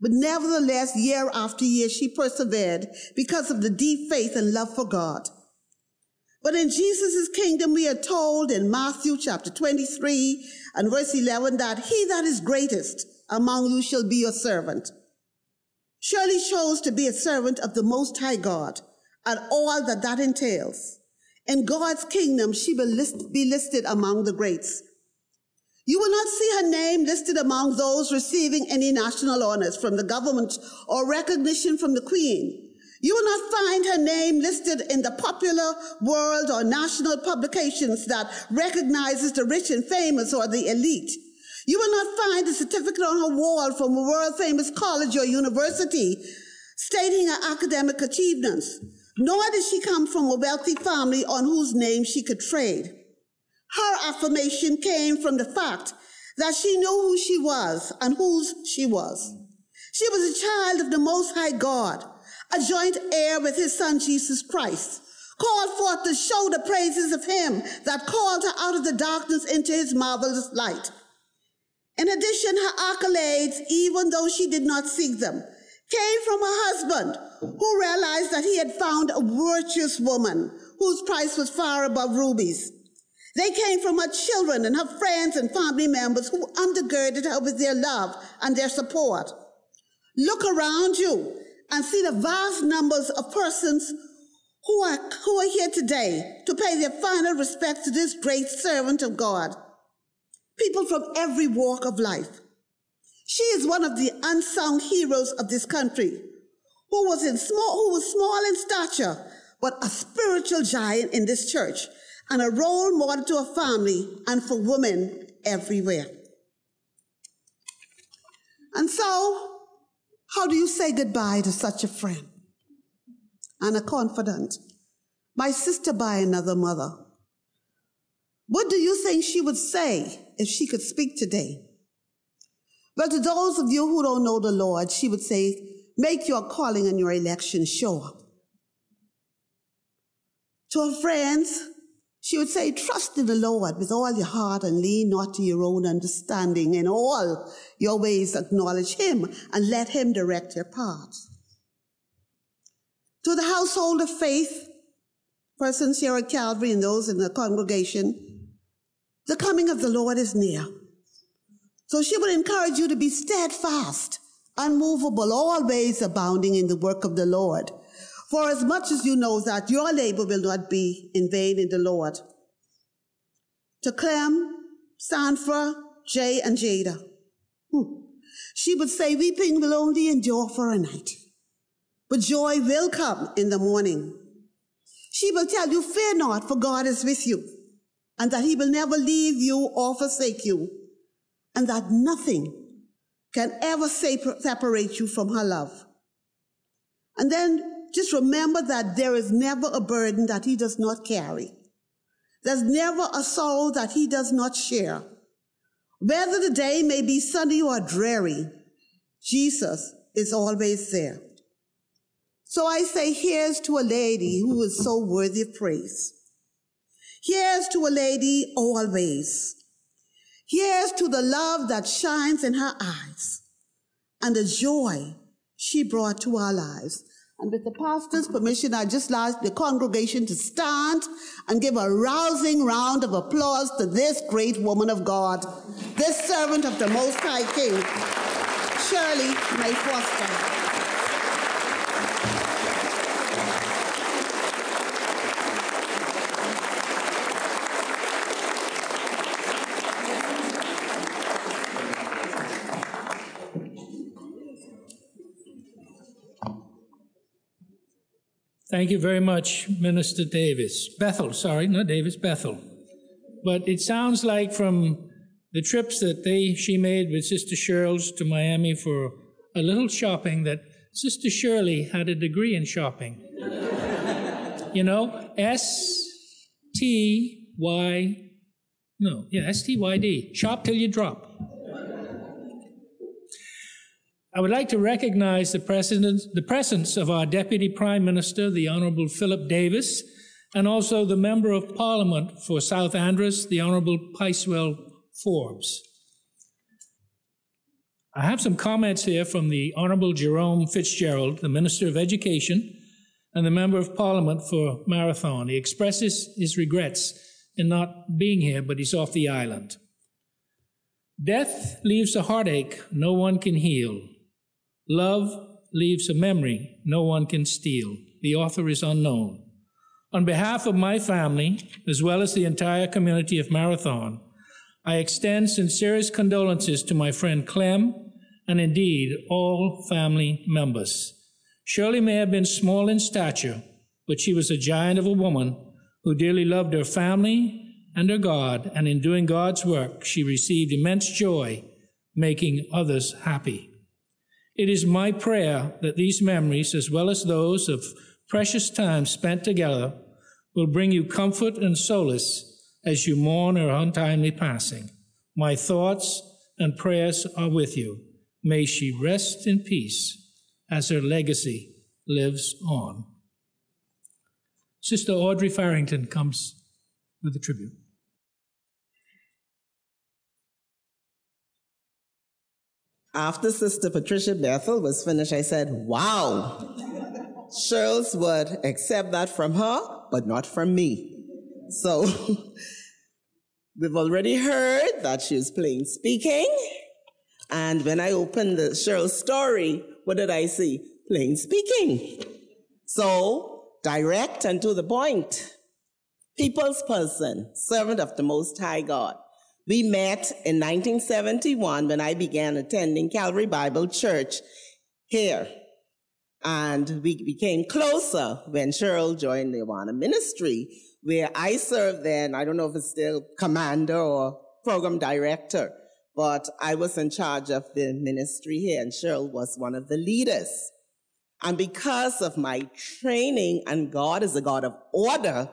But nevertheless, year after year, she persevered because of the deep faith and love for God. But in Jesus' kingdom, we are told in Matthew chapter 23 and verse 11 that he that is greatest among you shall be your servant. Shirley chose to be a servant of the Most High God and all that that entails. In God's kingdom, she will list, be listed among the greats. You will not see her name listed among those receiving any national honors from the government or recognition from the Queen. You will not find her name listed in the popular world or national publications that recognizes the rich and famous or the elite. You will not find a certificate on her wall from a world famous college or university stating her academic achievements. Nor did she come from a wealthy family on whose name she could trade. Her affirmation came from the fact that she knew who she was and whose she was. She was a child of the Most High God a joint heir with his son Jesus Christ, called forth to show the praises of him that called her out of the darkness into his marvelous light. In addition, her accolades, even though she did not seek them, came from her husband, who realized that he had found a virtuous woman whose price was far above rubies. They came from her children and her friends and family members who undergirded her with their love and their support. Look around you and see the vast numbers of persons who are, who are here today to pay their final respects to this great servant of God. People from every walk of life. She is one of the unsung heroes of this country who was in small, who was small in stature, but a spiritual giant in this church and a role model to her family and for women everywhere. And so, how do you say goodbye to such a friend and a confidant? My sister by another mother. What do you think she would say if she could speak today? But to those of you who don't know the Lord, she would say, make your calling and your election sure. To her friends, she would say, trust in the Lord with all your heart and lean not to your own understanding. In all your ways acknowledge him and let him direct your paths. To the household of faith, persons here at Calvary and those in the congregation, the coming of the Lord is near. So she would encourage you to be steadfast, unmovable, always abounding in the work of the Lord. For as much as you know that your labor will not be in vain in the Lord. To Clem, Sandra, Jay, and Jada. Hmm. She would say, weeping will only endure for a night, but joy will come in the morning. She will tell you, fear not, for God is with you, and that he will never leave you or forsake you, and that nothing can ever separate you from her love. And then just remember that there is never a burden that he does not carry. There's never a sorrow that he does not share. Whether the day may be sunny or dreary, Jesus is always there. So I say, here's to a lady who is so worthy of praise. Here's to a lady always. Here's to the love that shines in her eyes and the joy she brought to our lives. And with the pastor's permission, I just ask the congregation to stand and give a rousing round of applause to this great woman of God, this servant of the Most High King, Shirley May Foster. Thank you very much, Minister Davis. Bethel, sorry, not Davis, Bethel. But it sounds like from the trips that they she made with Sister Shirley's to Miami for a little shopping that Sister Shirley had a degree in shopping. [LAUGHS] you know, S T Y no, yeah, S T Y D. Shop till you drop. I would like to recognize the, the presence of our Deputy Prime Minister, the Honorable Philip Davis, and also the Member of Parliament for South Andros, the Honorable Picewell Forbes. I have some comments here from the Honorable Jerome Fitzgerald, the Minister of Education and the Member of Parliament for Marathon. He expresses his regrets in not being here, but he's off the island. Death leaves a heartache no one can heal. Love leaves a memory no one can steal. The author is unknown. On behalf of my family, as well as the entire community of Marathon, I extend sincerest condolences to my friend Clem and indeed all family members. Shirley may have been small in stature, but she was a giant of a woman who dearly loved her family and her God, and in doing God's work, she received immense joy, making others happy. It is my prayer that these memories, as well as those of precious time spent together, will bring you comfort and solace as you mourn her untimely passing. My thoughts and prayers are with you. May she rest in peace as her legacy lives on. Sister Audrey Farrington comes with a tribute. After Sister Patricia Bethel was finished, I said, Wow, Shirls would accept that from her, but not from me. So [LAUGHS] We've already heard that she was plain speaking. And when I opened the Cheryl's story, what did I see? Plain speaking. So, direct and to the point. People's person, servant of the Most High God. We met in 1971 when I began attending Calvary Bible Church here. And we became closer when Cheryl joined the Awana Ministry, where I served then, I don't know if it's still commander or program director, but I was in charge of the ministry here, and Cheryl was one of the leaders. And because of my training, and God is a God of order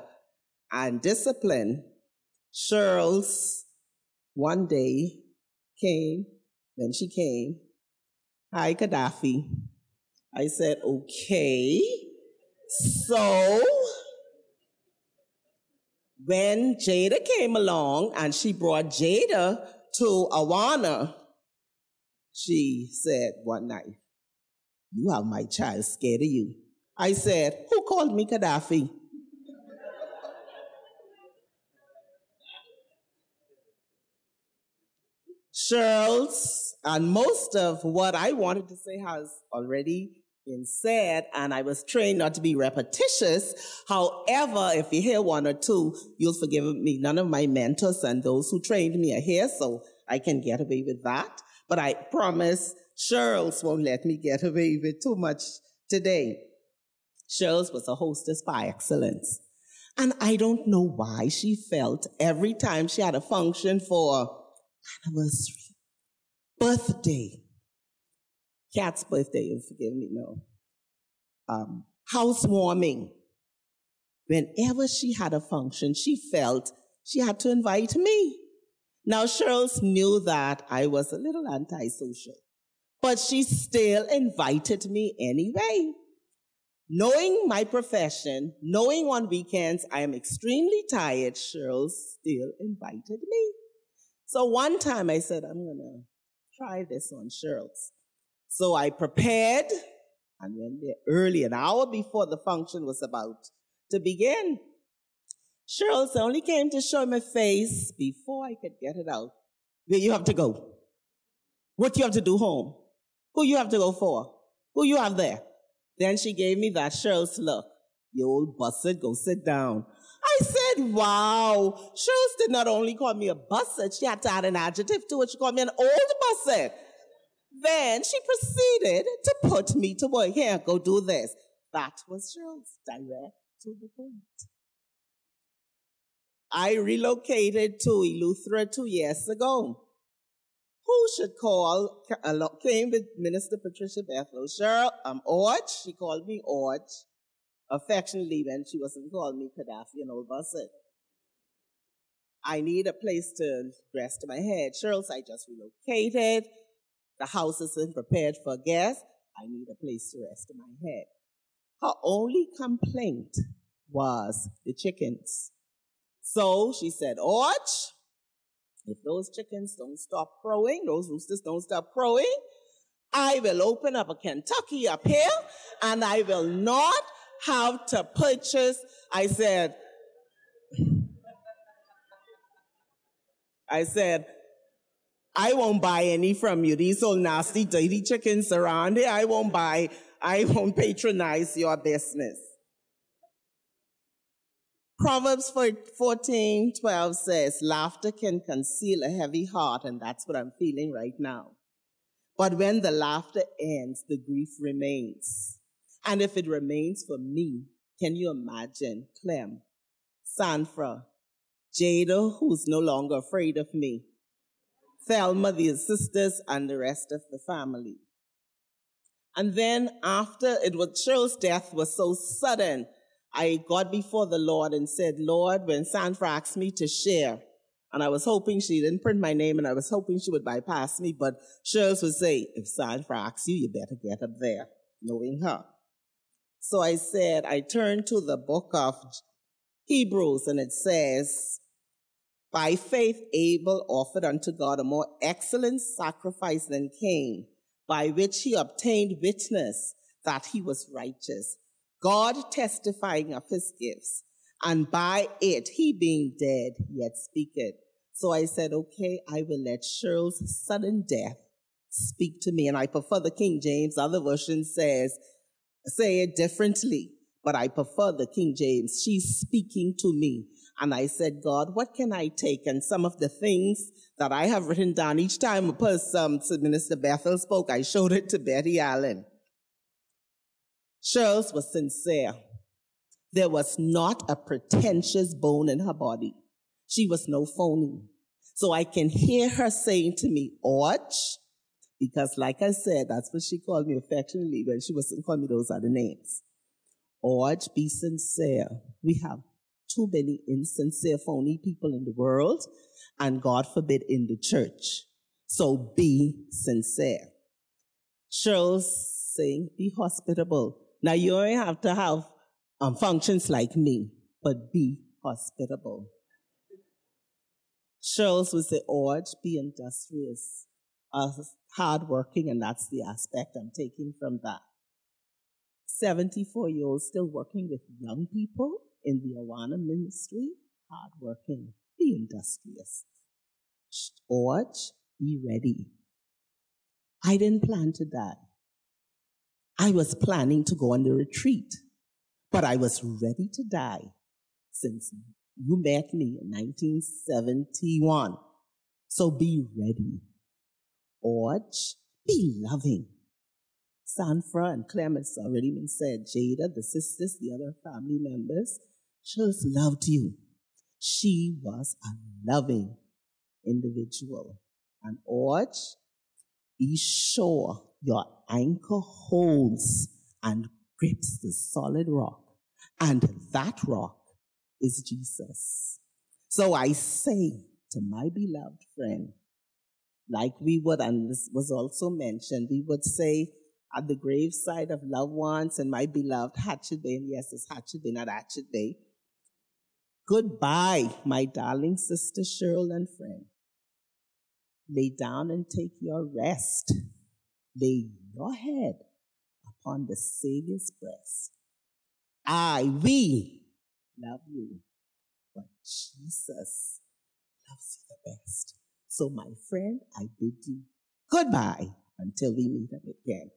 and discipline, Shirls one day came, then she came, hi, Gaddafi. I said, okay. So when Jada came along and she brought Jada to Awana, she said one night, You have my child scared of you. I said, Who called me Gaddafi? Shirls and most of what I wanted to say has already been said, and I was trained not to be repetitious. However, if you hear one or two, you'll forgive me. None of my mentors and those who trained me are here, so I can get away with that. But I promise Shirls won't let me get away with too much today. Shirls was a hostess by excellence. And I don't know why she felt every time she had a function for anniversary, birthday, cat's birthday, you forgive me, no, um, housewarming. Whenever she had a function, she felt she had to invite me. Now, Shirls knew that I was a little antisocial, but she still invited me anyway. Knowing my profession, knowing on weekends I am extremely tired, Cheryl still invited me. So one time I said, I'm going to try this on Shirls. So I prepared and there early, an hour before the function was about to begin. Shirls only came to show my face before I could get it out. Where you have to go? What you have to do home? Who you have to go for? Who you have there? Then she gave me that Shirls look. You old busted, go sit down. I said, wow. Shirls did not only call me a busted, she had to add an adjective to it. She called me an old busted. Then she proceeded to put me to work. Here, go do this. That was Shirls direct to the point. I relocated to Eleuthera two years ago. Who should call, uh, came with Minister Patricia Bethel. Cheryl, I'm Orge. She called me Orge. Affectionately, when she wasn't calling me Gaddafi and old Busset. I need a place to rest my head. Shirls, I just relocated. The house isn't prepared for guests. I need a place to rest my head. Her only complaint was the chickens. So she said, Orch, if those chickens don't stop crowing, those roosters don't stop crowing, I will open up a Kentucky up here and I will not have to purchase. I said, I said, I won't buy any from you. These old nasty, dirty chickens around here, I won't buy, I won't patronize your business. Proverbs 14, 12 says, laughter can conceal a heavy heart, and that's what I'm feeling right now. But when the laughter ends, the grief remains. And if it remains for me, can you imagine Clem, Sandra, Jada, who's no longer afraid of me, Thelma, the sisters, and the rest of the family. And then after it was Shirls death was so sudden, I got before the Lord and said, Lord, when Sandra asked me to share, and I was hoping she didn't print my name and I was hoping she would bypass me, but Shirls would say, if Sandra asks you, you better get up there, knowing her. So I said, I turned to the book of Hebrews and it says, by faith, Abel offered unto God a more excellent sacrifice than Cain, by which he obtained witness that he was righteous, God testifying of his gifts, and by it he being dead yet speaketh. So I said, okay, I will let Shirls sudden death speak to me. And I prefer the King James. Other version says, say it differently, but I prefer the King James. She's speaking to me. And I said, God, what can I take? And some of the things that I have written down each time a person, um, Minister Bethel spoke, I showed it to Betty Allen. Shirls was sincere. There was not a pretentious bone in her body. She was no phony. So I can hear her saying to me, Orch, because like I said, that's what she called me affectionately when she wasn't calling me those other names. Orch, be sincere. We have too many insincere, phony people in the world, and God forbid in the church. So be sincere. Shirls saying, be hospitable. Now you don't have to have um, functions like me, but be hospitable. Shirls was the urge, be industrious, uh, hardworking, and that's the aspect I'm taking from that. 74 year still working with young people in the Awana ministry, hardworking, be industrious. Urge, be ready. I didn't plan to die. I was planning to go on the retreat, but I was ready to die since you met me in 1971. So be ready. Orch, be loving. Sandra and Clemens already been said. Jada, the sisters, the other family members, just loved you. She was a loving individual. And Orch, be sure your anchor holds and grips the solid rock. And that rock is Jesus. So I say to my beloved friend, like we would, and this was also mentioned, we would say at the graveside of loved ones and my beloved Hatchet yes, it's Hatchet not Hatchet. Goodbye, my darling sister Cheryl and friend. Lay down and take your rest. Lay your head upon the Savior's breast. I, we love you, but Jesus loves you the best. So, my friend, I bid you goodbye until we meet again.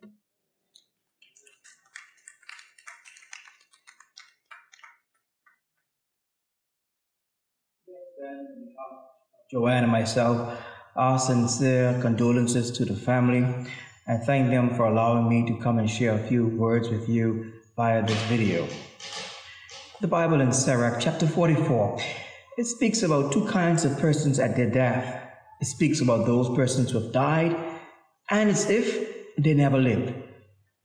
Joanne and myself, our sincere condolences to the family and thank them for allowing me to come and share a few words with you via this video. The Bible in Sirach, chapter 44, it speaks about two kinds of persons at their death. It speaks about those persons who have died, and it's if they never lived.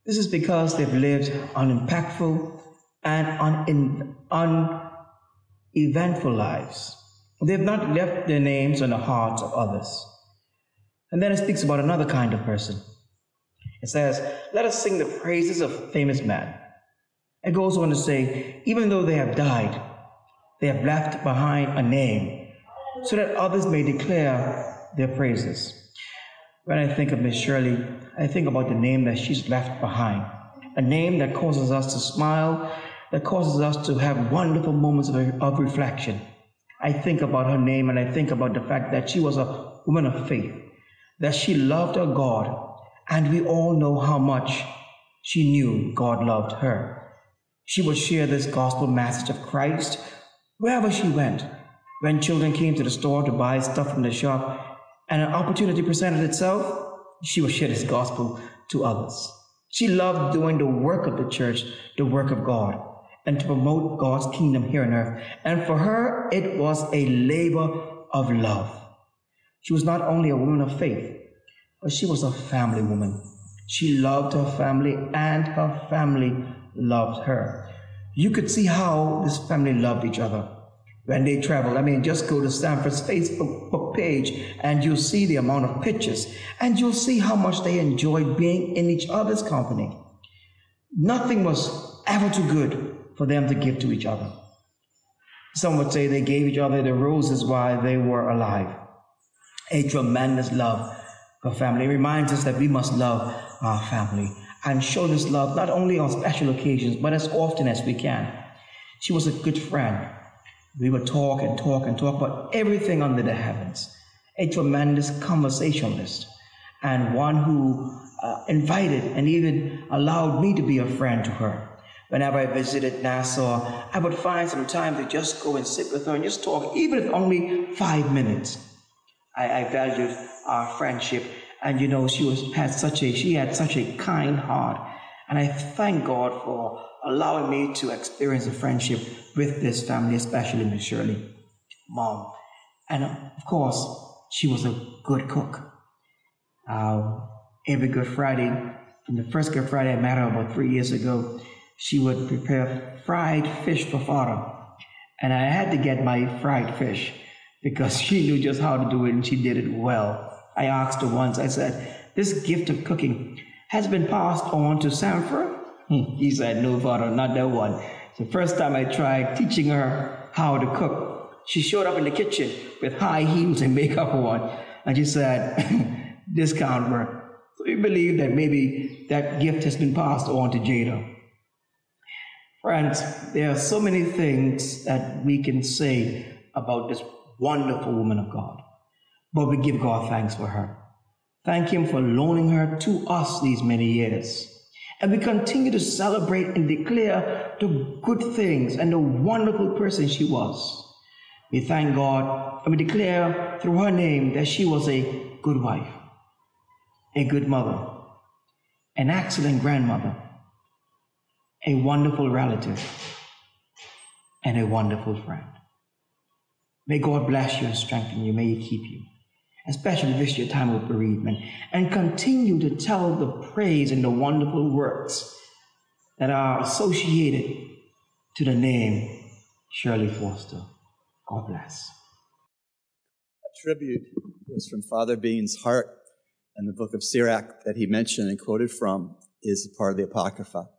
This is because they've lived unimpactful and uneventful lives. They have not left their names on the hearts of others. And then it speaks about another kind of person. It says, Let us sing the praises of famous men. It goes on to say, Even though they have died, they have left behind a name so that others may declare their praises. When I think of Miss Shirley, I think about the name that she's left behind. A name that causes us to smile, that causes us to have wonderful moments of, of reflection. I think about her name and I think about the fact that she was a woman of faith, that she loved her God, and we all know how much she knew God loved her. She would share this gospel message of Christ wherever she went. When children came to the store to buy stuff from the shop and an opportunity presented itself, she would share this gospel to others. She loved doing the work of the church, the work of God, and to promote God's kingdom here on earth. And for her, it was a labor of love. She was not only a woman of faith, but she was a family woman. She loved her family, and her family loved her. You could see how this family loved each other when they travel. I mean, just go to Sandra's Facebook page and you'll see the amount of pictures and you'll see how much they enjoyed being in each other's company. Nothing was ever too good for them to give to each other. Some would say they gave each other the roses while they were alive. A tremendous love for family. It reminds us that we must love our family and show this love not only on special occasions, but as often as we can. She was a good friend. We would talk and talk and talk about everything under the heavens. A tremendous conversationalist and one who uh, invited and even allowed me to be a friend to her. Whenever I visited Nassau, I would find some time to just go and sit with her and just talk, even if only five minutes. I, I valued our friendship, and you know, she was had such a she had such a kind heart, and I thank God for allowing me to experience a friendship with this family, especially Miss Shirley, mom, and of course, she was a good cook. Uh, every Good Friday, from the first Good Friday I met her about three years ago, she would prepare fried fish for father. And I had to get my fried fish because [LAUGHS] she knew just how to do it and she did it well. I asked her once, I said, This gift of cooking has been passed on to Sandra? Hmm. He said, No, father, not that one. The first time I tried teaching her how to cook. She showed up in the kitchen with high heels and makeup on, and she said, [LAUGHS] This can't work. So we believe that maybe that gift has been passed on to Jada. Friends, there are so many things that we can say about this wonderful woman of God, but we give God thanks for her. Thank Him for loaning her to us these many years. And we continue to celebrate and declare the good things and the wonderful person she was. We thank God and we declare through her name that she was a good wife, a good mother, an excellent grandmother, a wonderful relative, and a wonderful friend. May God bless you and strengthen you. May He keep you, especially this your time of bereavement, and continue to tell the praise and the wonderful works that are associated to the name Shirley Foster. God bless. A tribute was from Father Bean's heart, and the book of Sirach that he mentioned and quoted from is part of the Apocrypha.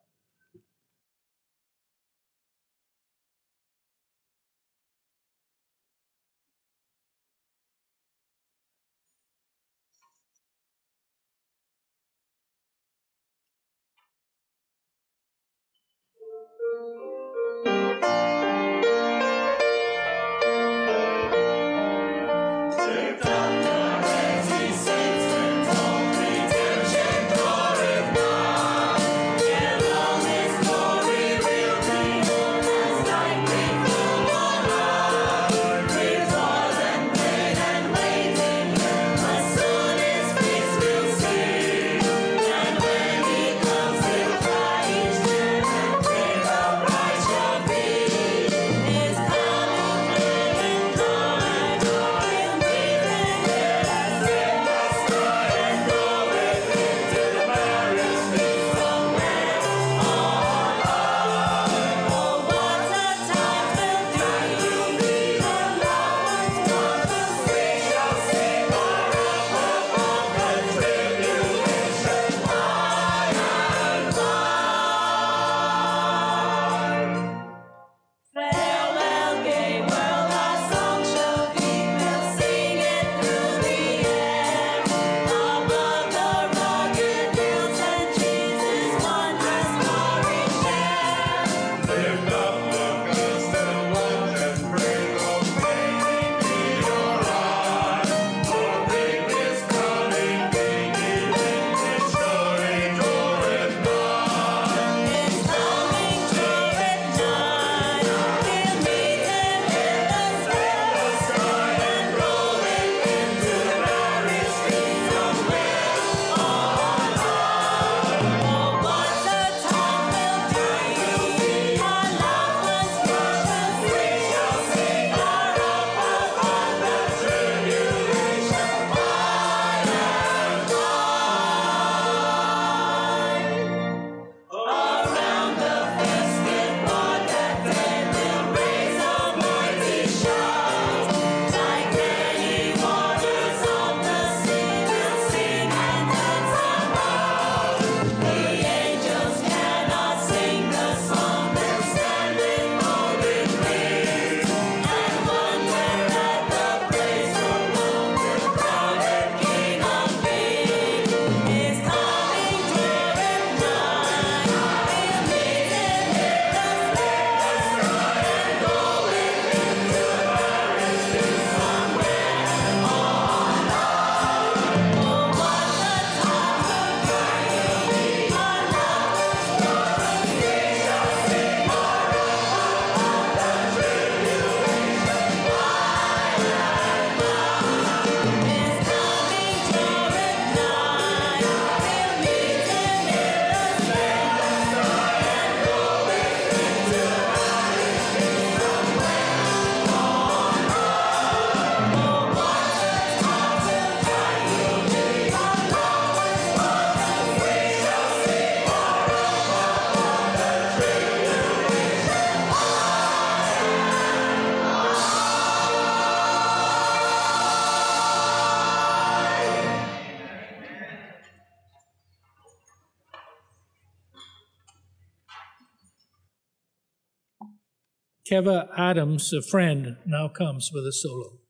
Keva Adams, a friend, now comes with a solo.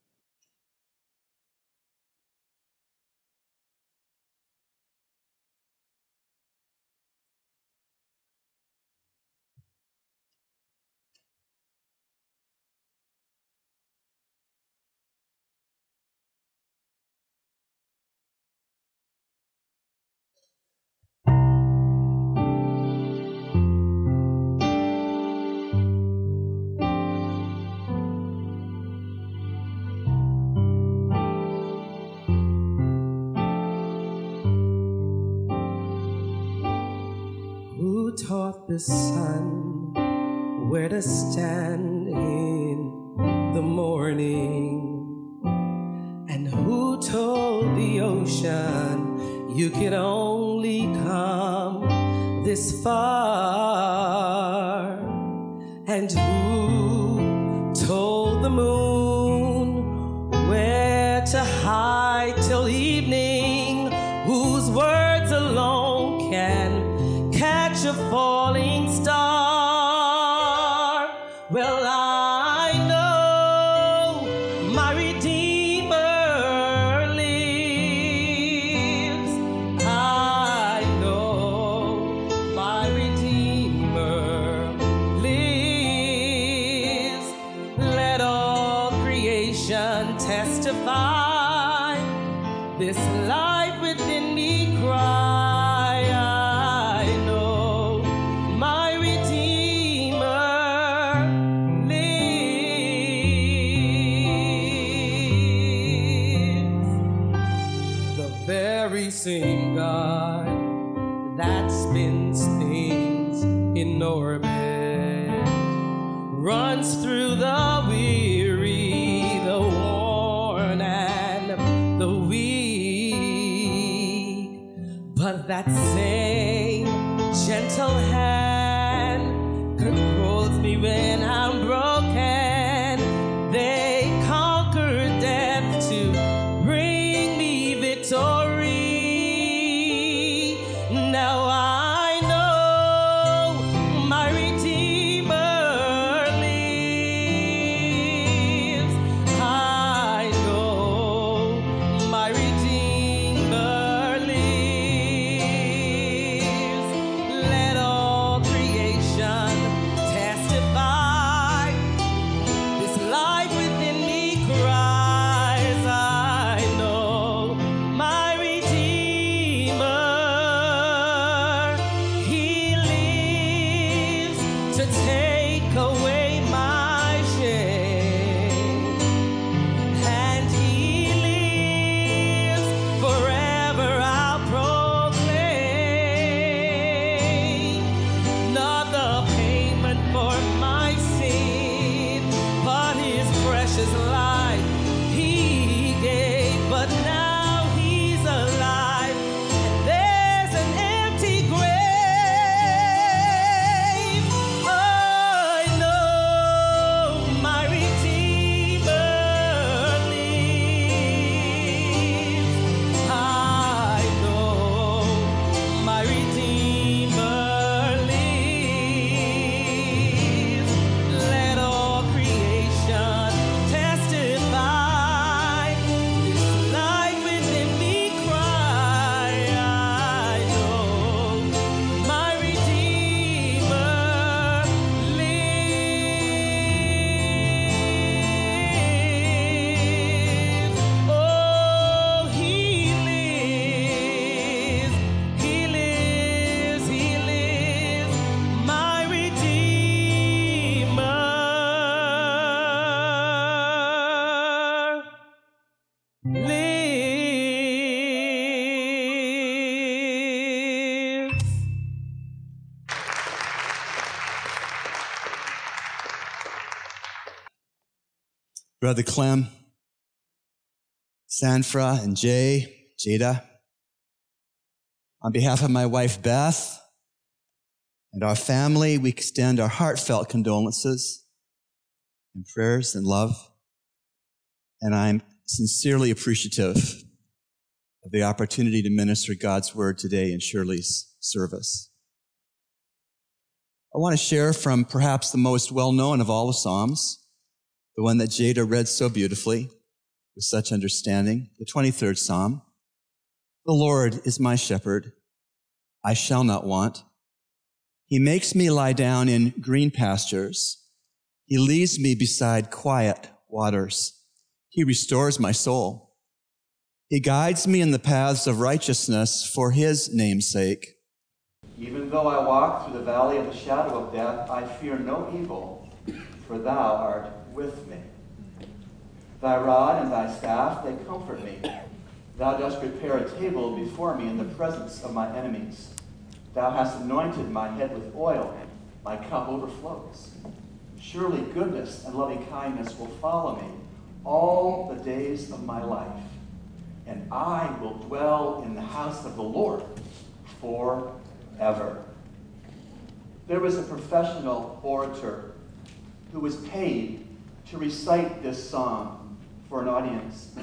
the sun, where the stars. The Clem, Sandra, and Jay, Jada. On behalf of my wife Beth and our family, we extend our heartfelt condolences and prayers and love. And I'm sincerely appreciative of the opportunity to minister God's word today in Shirley's service. I want to share from perhaps the most well known of all the Psalms the one that Jada read so beautifully with such understanding, the 23rd Psalm. The Lord is my shepherd. I shall not want. He makes me lie down in green pastures. He leads me beside quiet waters. He restores my soul. He guides me in the paths of righteousness for his name's sake. Even though I walk through the valley of the shadow of death, I fear no evil, for thou art with me. Thy rod and thy staff, they comfort me. Thou dost prepare a table before me in the presence of my enemies. Thou hast anointed my head with oil, my cup overflows. Surely goodness and loving kindness will follow me all the days of my life, and I will dwell in the house of the Lord forever. There was a professional orator who was paid to recite this psalm for an audience.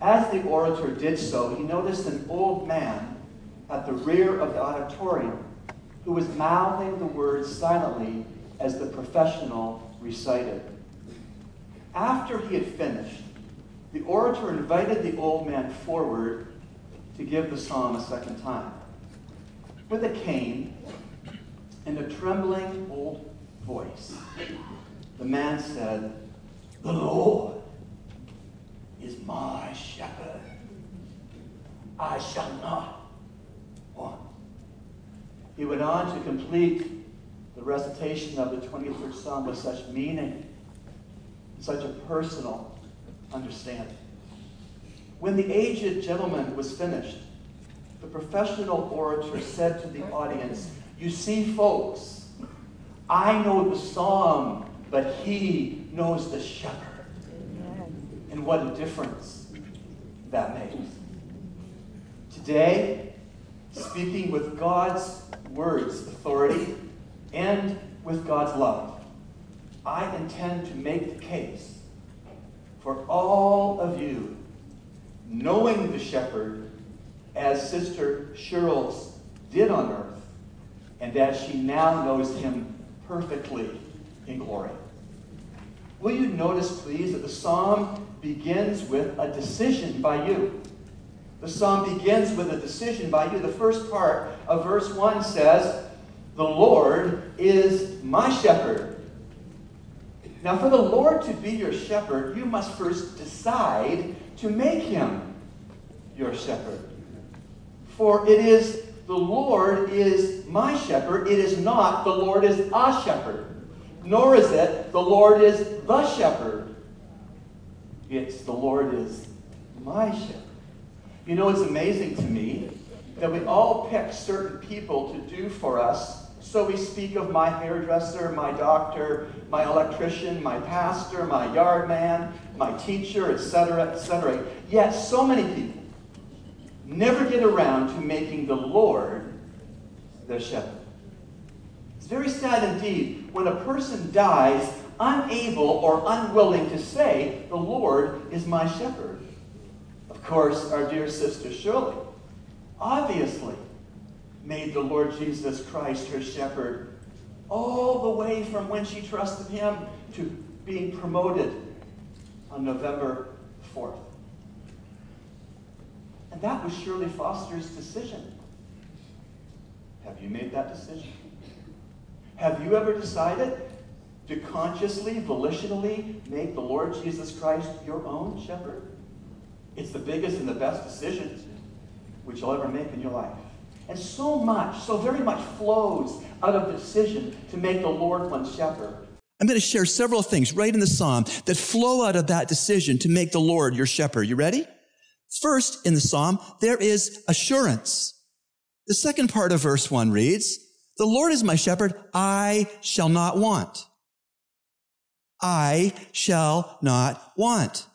As the orator did so, he noticed an old man at the rear of the auditorium who was mouthing the words silently as the professional recited. After he had finished, the orator invited the old man forward to give the psalm a second time. With a cane and a trembling old voice, the man said, The Lord is my shepherd. I shall not want. He went on to complete the recitation of the 23rd Psalm with such meaning, such a personal understanding. When the aged gentleman was finished, the professional orator said to the audience, You see, folks, I know the psalm, but he knows the shepherd. And what a difference that makes. Today, speaking with God's words, authority, and with God's love, I intend to make the case for all of you knowing the shepherd as Sister Shirls did on earth, and as she now knows him perfectly in glory. Will you notice, please, that the psalm begins with a decision by you? The psalm begins with a decision by you. The first part of verse 1 says, The Lord is my shepherd. Now, for the Lord to be your shepherd, you must first decide to make him your shepherd. For it is the Lord is my shepherd. It is not the Lord is a shepherd. Nor is it the Lord is the shepherd. It's the Lord is my shepherd. You know, it's amazing to me that we all pick certain people to do for us. So we speak of my hairdresser, my doctor, my electrician, my pastor, my yard man, my teacher, etc., etc. Yet so many people never get around to making the Lord their shepherd. It's very sad indeed when a person dies unable or unwilling to say, The Lord is my shepherd. Of course, our dear sister Shirley obviously made the Lord Jesus Christ her shepherd all the way from when she trusted him to being promoted on November 4th. And that was Shirley Foster's decision. Have you made that decision? Have you ever decided to consciously, volitionally make the Lord Jesus Christ your own shepherd? It's the biggest and the best decision which you'll ever make in your life. And so much, so very much flows out of decision to make the Lord one's shepherd. I'm going to share several things right in the psalm that flow out of that decision to make the Lord your shepherd. You ready? First, in the psalm, there is assurance. The second part of verse 1 reads, The Lord is my shepherd, I shall not want. I shall not want.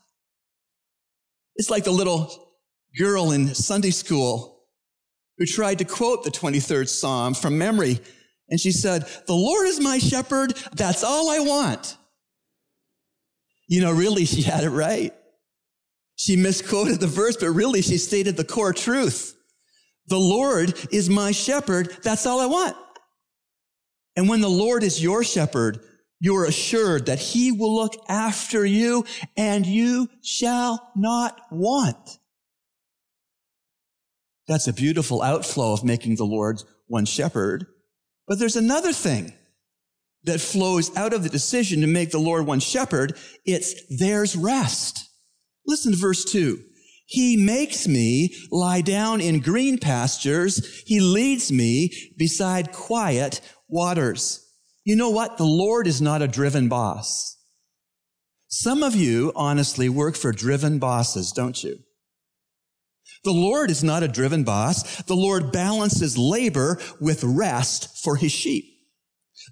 It's like the little girl in Sunday school who tried to quote the 23rd Psalm from memory. And she said, The Lord is my shepherd. That's all I want. You know, really, she had it right. She misquoted the verse, but really, she stated the core truth. The Lord is my shepherd. That's all I want. And when the Lord is your shepherd, you are assured that he will look after you and you shall not want. That's a beautiful outflow of making the Lord one shepherd. But there's another thing that flows out of the decision to make the Lord one shepherd. It's there's rest. Listen to verse two. He makes me lie down in green pastures. He leads me beside quiet waters. You know what? The Lord is not a driven boss. Some of you honestly work for driven bosses, don't you? The Lord is not a driven boss. The Lord balances labor with rest for his sheep.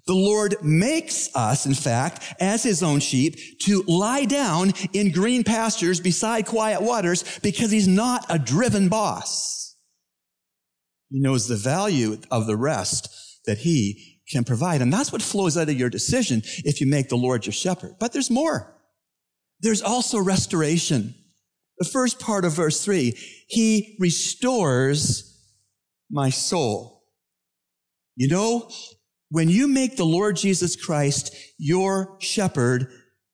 The Lord makes us, in fact, as his own sheep to lie down in green pastures beside quiet waters because he's not a driven boss. He knows the value of the rest that he can provide. And that's what flows out of your decision if you make the Lord your shepherd. But there's more. There's also restoration. The first part of verse three, he restores my soul. You know, when you make the Lord Jesus Christ your shepherd,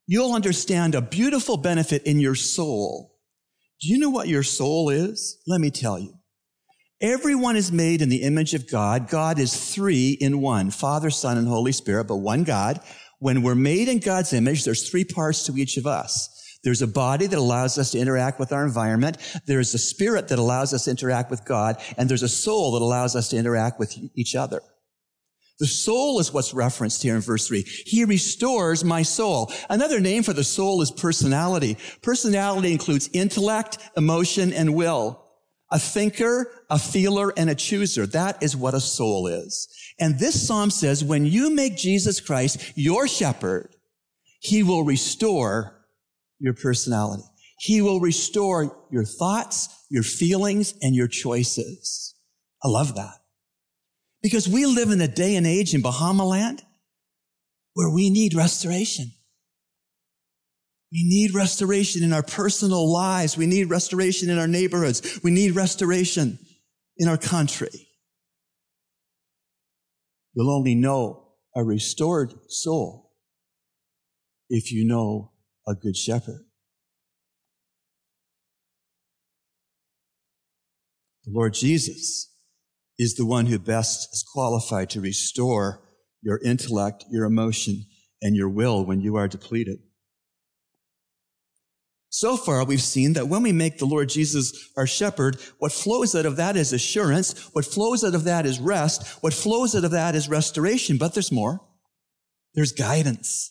you'll understand a beautiful benefit in your soul. Do you know what your soul is? Let me tell you. Everyone is made in the image of God. God is three in one, Father, Son, and Holy Spirit, but one God. When we're made in God's image, there's three parts to each of us. There's a body that allows us to interact with our environment. There's a spirit that allows us to interact with God. And there's a soul that allows us to interact with each other. The soul is what's referenced here in verse three. He restores my soul. Another name for the soul is personality. Personality includes intellect, emotion, and will. A thinker, a feeler, and a chooser. That is what a soul is. And this psalm says, when you make Jesus Christ your shepherd, he will restore your personality. He will restore your thoughts, your feelings, and your choices. I love that. Because we live in a day and age in Bahama land where we need restoration. We need restoration in our personal lives. We need restoration in our neighborhoods. We need restoration in our country. You'll only know a restored soul if you know a good shepherd. The Lord Jesus is the one who best is qualified to restore your intellect, your emotion, and your will when you are depleted. So far, we've seen that when we make the Lord Jesus our shepherd, what flows out of that is assurance. What flows out of that is rest. What flows out of that is restoration. But there's more. There's guidance.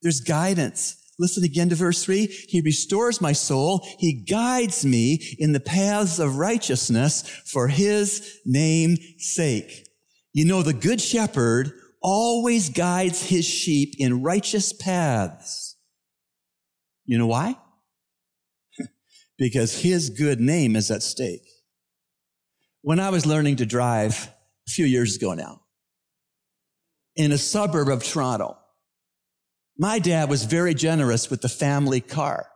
There's guidance. Listen again to verse three. He restores my soul. He guides me in the paths of righteousness for his name's sake. You know, the good shepherd always guides his sheep in righteous paths. You know why? Because his good name is at stake. When I was learning to drive a few years ago now, in a suburb of Toronto, my dad was very generous with the family car.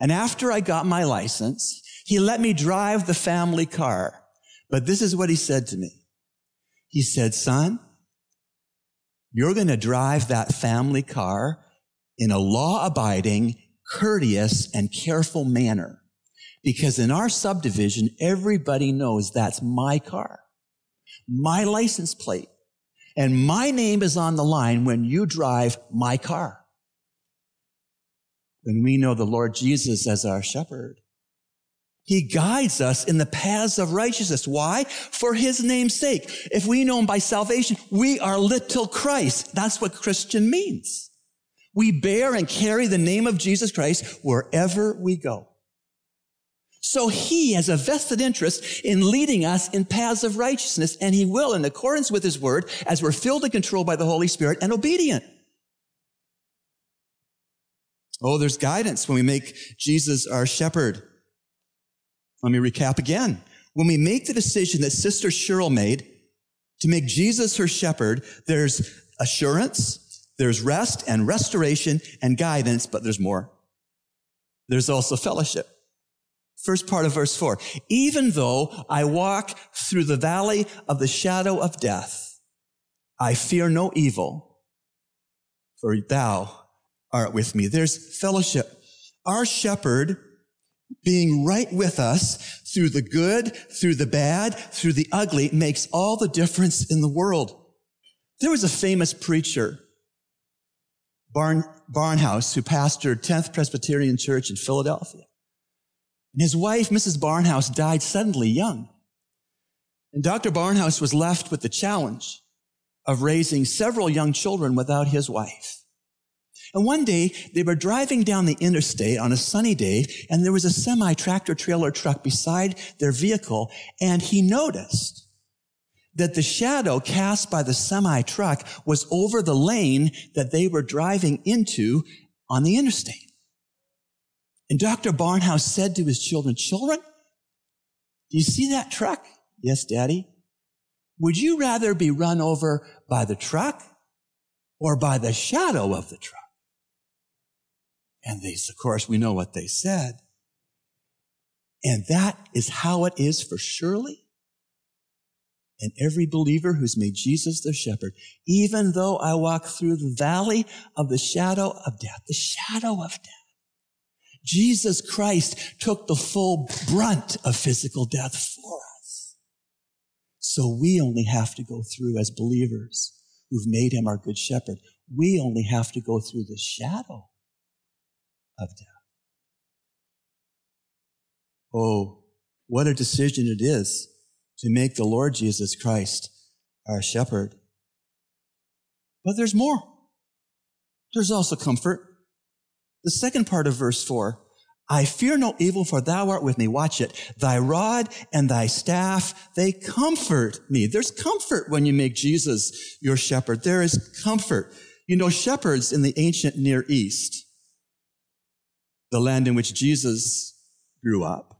And after I got my license, he let me drive the family car. But this is what he said to me. He said, son, you're going to drive that family car in a law abiding, courteous, and careful manner. Because in our subdivision, everybody knows that's my car, my license plate. And my name is on the line when you drive my car. When we know the Lord Jesus as our shepherd. He guides us in the paths of righteousness. Why? For his name's sake. If we know him by salvation, we are little Christ. That's what Christian means. We bear and carry the name of Jesus Christ wherever we go. So he has a vested interest in leading us in paths of righteousness, and he will in accordance with his word as we're filled and controlled by the Holy Spirit and obedient. Oh, there's guidance when we make Jesus our shepherd. Let me recap again. When we make the decision that Sister Cheryl made to make Jesus her shepherd, there's assurance, there's rest and restoration and guidance, but there's more. There's also fellowship. First part of verse four. Even though I walk through the valley of the shadow of death, I fear no evil, for thou art with me. There's fellowship. Our shepherd being right with us through the good, through the bad, through the ugly makes all the difference in the world. There was a famous preacher, Barn, Barnhouse, who pastored 10th Presbyterian Church in Philadelphia. And his wife, Mrs. Barnhouse, died suddenly young. And Dr. Barnhouse was left with the challenge of raising several young children without his wife. And one day they were driving down the interstate on a sunny day and there was a semi tractor trailer truck beside their vehicle and he noticed that the shadow cast by the semi truck was over the lane that they were driving into on the interstate. And Dr. Barnhouse said to his children, children, do you see that truck? Yes, daddy. Would you rather be run over by the truck or by the shadow of the truck? And they, of course, we know what they said. And that is how it is for Shirley and every believer who's made Jesus their shepherd. Even though I walk through the valley of the shadow of death, the shadow of death. Jesus Christ took the full brunt of physical death for us. So we only have to go through as believers who've made him our good shepherd. We only have to go through the shadow of death. Oh, what a decision it is to make the Lord Jesus Christ our shepherd. But there's more. There's also comfort. The second part of verse four, I fear no evil for thou art with me. Watch it. Thy rod and thy staff, they comfort me. There's comfort when you make Jesus your shepherd. There is comfort. You know, shepherds in the ancient Near East, the land in which Jesus grew up,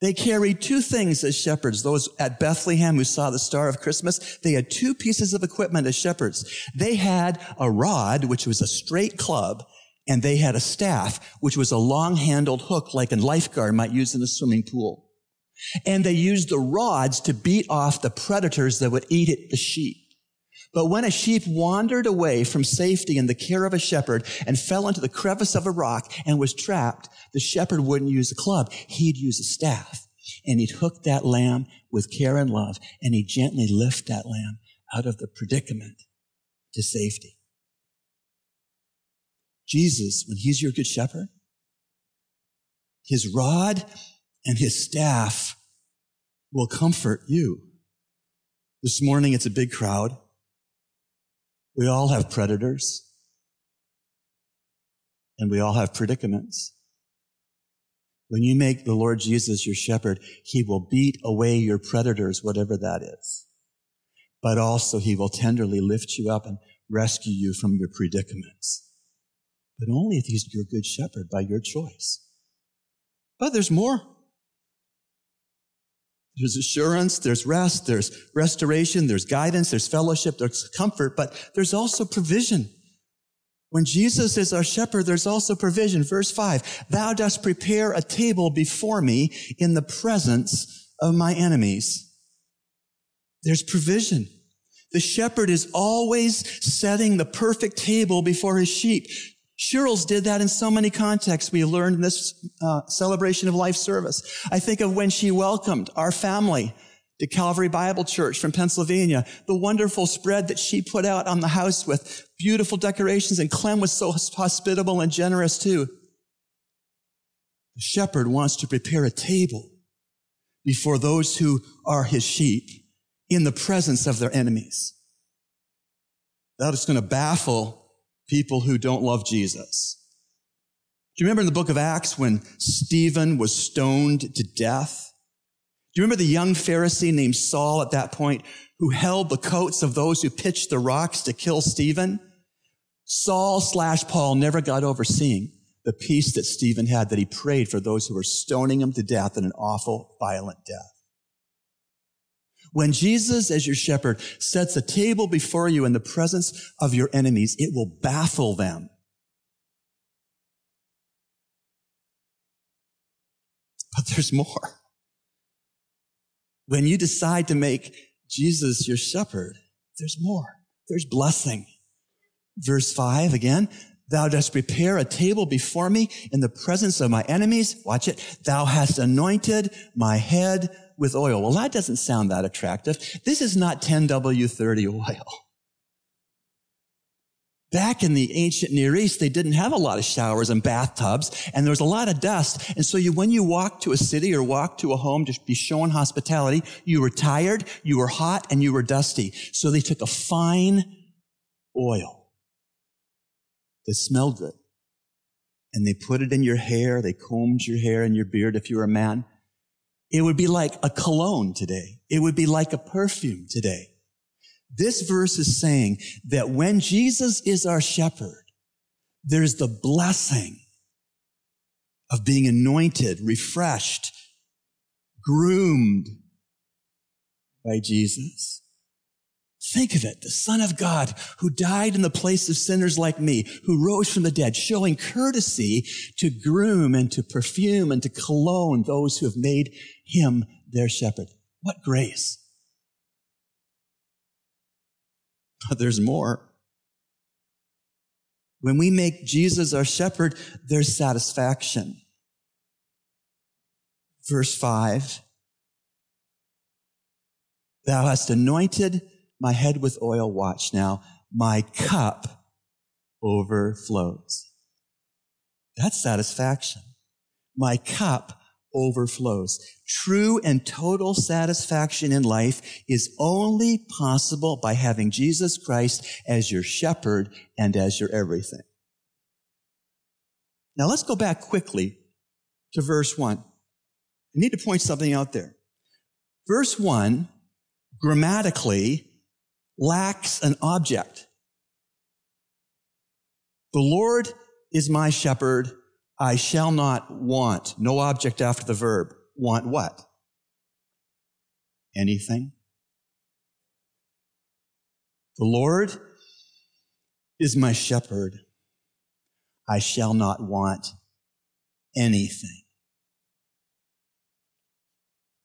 they carried two things as shepherds. Those at Bethlehem who saw the star of Christmas, they had two pieces of equipment as shepherds. They had a rod, which was a straight club, and they had a staff, which was a long handled hook like a lifeguard might use in a swimming pool. And they used the rods to beat off the predators that would eat it, the sheep. But when a sheep wandered away from safety and the care of a shepherd and fell into the crevice of a rock and was trapped, the shepherd wouldn't use a club. He'd use a staff and he'd hook that lamb with care and love and he'd gently lift that lamb out of the predicament to safety. Jesus, when he's your good shepherd, his rod and his staff will comfort you. This morning it's a big crowd. We all have predators. And we all have predicaments. When you make the Lord Jesus your shepherd, he will beat away your predators, whatever that is. But also he will tenderly lift you up and rescue you from your predicaments. But only if he's your good shepherd by your choice. But there's more. There's assurance, there's rest, there's restoration, there's guidance, there's fellowship, there's comfort, but there's also provision. When Jesus is our shepherd, there's also provision. Verse five, thou dost prepare a table before me in the presence of my enemies. There's provision. The shepherd is always setting the perfect table before his sheep. Shirls did that in so many contexts we learned in this uh, celebration of life service. I think of when she welcomed our family to Calvary Bible Church from Pennsylvania, the wonderful spread that she put out on the house with beautiful decorations, and Clem was so hospitable and generous too. The shepherd wants to prepare a table before those who are his sheep in the presence of their enemies. That is going to baffle people who don't love Jesus. Do you remember in the book of Acts when Stephen was stoned to death? Do you remember the young Pharisee named Saul at that point who held the coats of those who pitched the rocks to kill Stephen? Saul slash Paul never got over seeing the peace that Stephen had that he prayed for those who were stoning him to death in an awful, violent death. When Jesus, as your shepherd, sets a table before you in the presence of your enemies, it will baffle them. But there's more. When you decide to make Jesus your shepherd, there's more. There's blessing. Verse five again. Thou dost prepare a table before me in the presence of my enemies. Watch it. Thou hast anointed my head with oil. Well, that doesn't sound that attractive. This is not 10W30 oil. Back in the ancient Near East, they didn't have a lot of showers and bathtubs, and there was a lot of dust. And so you, when you walked to a city or walked to a home to be shown hospitality, you were tired, you were hot, and you were dusty. So they took a fine oil that smelled good, and they put it in your hair, they combed your hair and your beard if you were a man. It would be like a cologne today. It would be like a perfume today. This verse is saying that when Jesus is our shepherd, there's the blessing of being anointed, refreshed, groomed by Jesus. Think of it. The son of God who died in the place of sinners like me, who rose from the dead, showing courtesy to groom and to perfume and to cologne those who have made him their shepherd. What grace. But there's more. When we make Jesus our shepherd, there's satisfaction. Verse five. Thou hast anointed my head with oil. Watch now. My cup overflows. That's satisfaction. My cup overflows. True and total satisfaction in life is only possible by having Jesus Christ as your shepherd and as your everything. Now let's go back quickly to verse one. I need to point something out there. Verse one, grammatically, lacks an object. The Lord is my shepherd. I shall not want. No object after the verb. Want what? Anything? The Lord is my shepherd. I shall not want anything.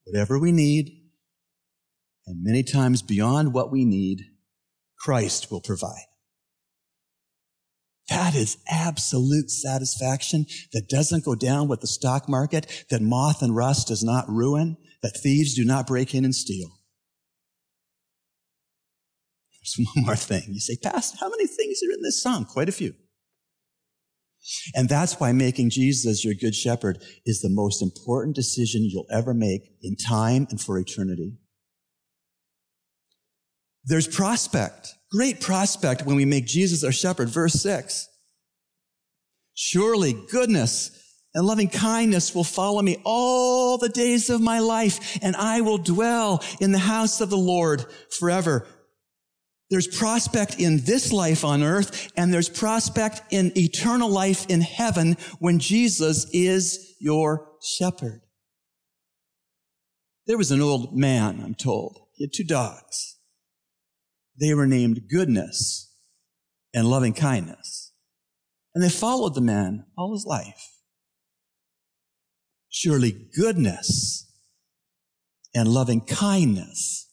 Whatever we need, and many times beyond what we need, Christ will provide. That is absolute satisfaction that doesn't go down with the stock market, that moth and rust does not ruin, that thieves do not break in and steal. There's [LAUGHS] one more thing. You say, Pastor, how many things are in this song? Quite a few. And that's why making Jesus your good shepherd is the most important decision you'll ever make in time and for eternity. There's prospect, great prospect when we make Jesus our shepherd. Verse six. Surely goodness and loving kindness will follow me all the days of my life, and I will dwell in the house of the Lord forever. There's prospect in this life on earth, and there's prospect in eternal life in heaven when Jesus is your shepherd. There was an old man, I'm told. He had two dogs. They were named goodness and loving kindness. And they followed the man all his life. Surely goodness and loving kindness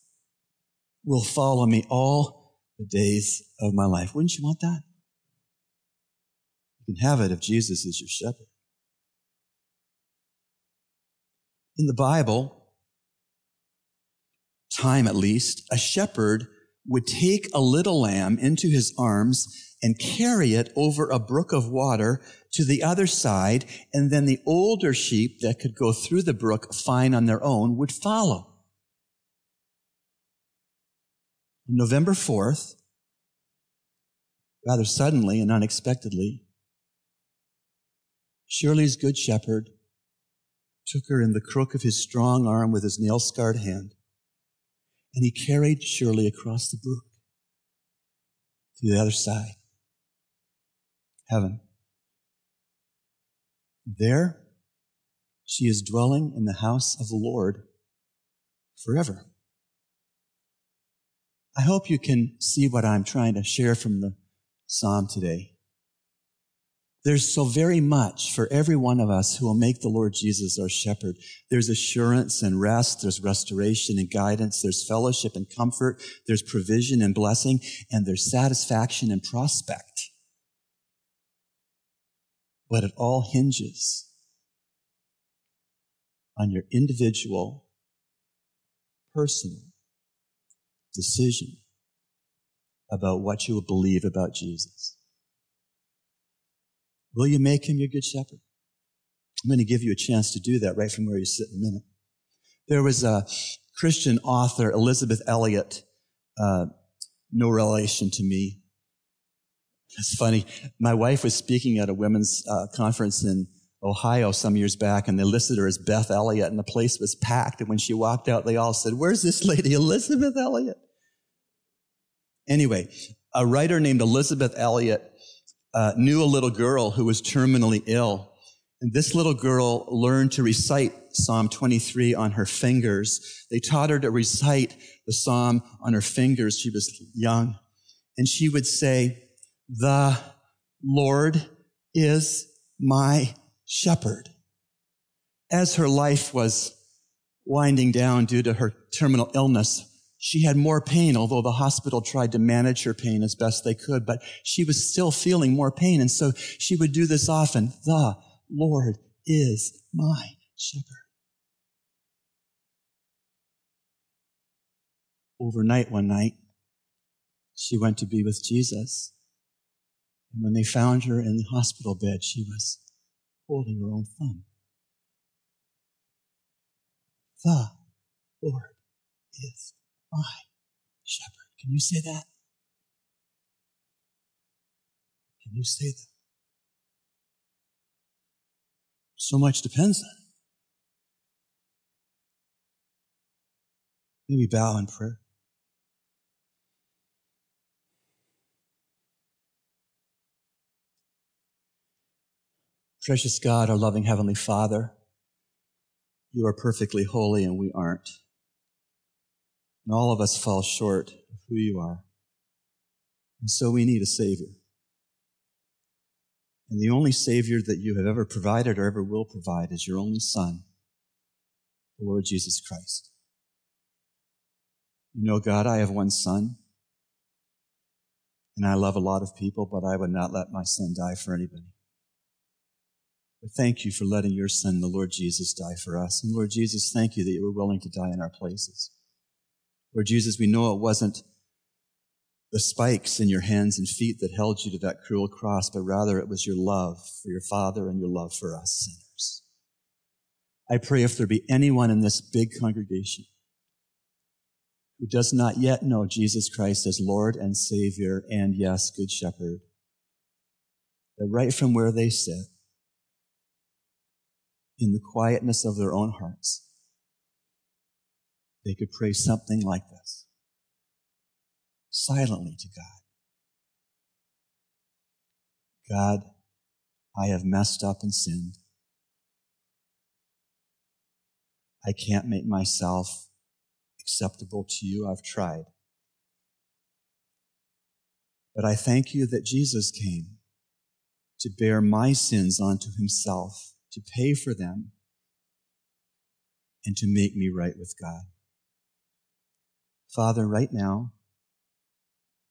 will follow me all the days of my life. Wouldn't you want that? You can have it if Jesus is your shepherd. In the Bible, time at least, a shepherd would take a little lamb into his arms and carry it over a brook of water to the other side, and then the older sheep that could go through the brook fine on their own would follow. November 4th, rather suddenly and unexpectedly, Shirley's good shepherd took her in the crook of his strong arm with his nail scarred hand and he carried Shirley across the brook to the other side. Heaven. There, she is dwelling in the house of the Lord forever. I hope you can see what I'm trying to share from the psalm today. There's so very much for every one of us who will make the Lord Jesus our shepherd. There's assurance and rest. There's restoration and guidance. There's fellowship and comfort. There's provision and blessing. And there's satisfaction and prospect. But it all hinges on your individual, personal decision about what you will believe about Jesus. Will you make him your good shepherd? I'm going to give you a chance to do that right from where you sit in a minute. There was a Christian author, Elizabeth Elliot, uh, no relation to me. It's funny. My wife was speaking at a women's uh, conference in Ohio some years back, and they listed her as Beth Elliott, and the place was packed. And when she walked out, they all said, Where's this lady, Elizabeth Elliot? Anyway, a writer named Elizabeth Elliot uh, knew a little girl who was terminally ill. And this little girl learned to recite Psalm 23 on her fingers. They taught her to recite the Psalm on her fingers. She was young. And she would say, The Lord is my shepherd. As her life was winding down due to her terminal illness, she had more pain, although the hospital tried to manage her pain as best they could, but she was still feeling more pain. And so she would do this often. The Lord is my shepherd. Overnight one night, she went to be with Jesus. And when they found her in the hospital bed, she was holding her own thumb. The Lord is my shepherd. Can you say that? Can you say that? So much depends on it. Maybe bow in prayer. Precious God, our loving Heavenly Father, you are perfectly holy and we aren't. And all of us fall short of who you are. And so we need a Savior. And the only Savior that you have ever provided or ever will provide is your only Son, the Lord Jesus Christ. You know, God, I have one son, and I love a lot of people, but I would not let my son die for anybody. But thank you for letting your son, the Lord Jesus, die for us. And Lord Jesus, thank you that you were willing to die in our places. Lord Jesus, we know it wasn't the spikes in your hands and feet that held you to that cruel cross, but rather it was your love for your Father and your love for us sinners. I pray if there be anyone in this big congregation who does not yet know Jesus Christ as Lord and Savior and yes, Good Shepherd, that right from where they sit, in the quietness of their own hearts, they could pray something like this silently to God. God, I have messed up and sinned. I can't make myself acceptable to you. I've tried. But I thank you that Jesus came to bear my sins onto himself, to pay for them, and to make me right with God. Father, right now,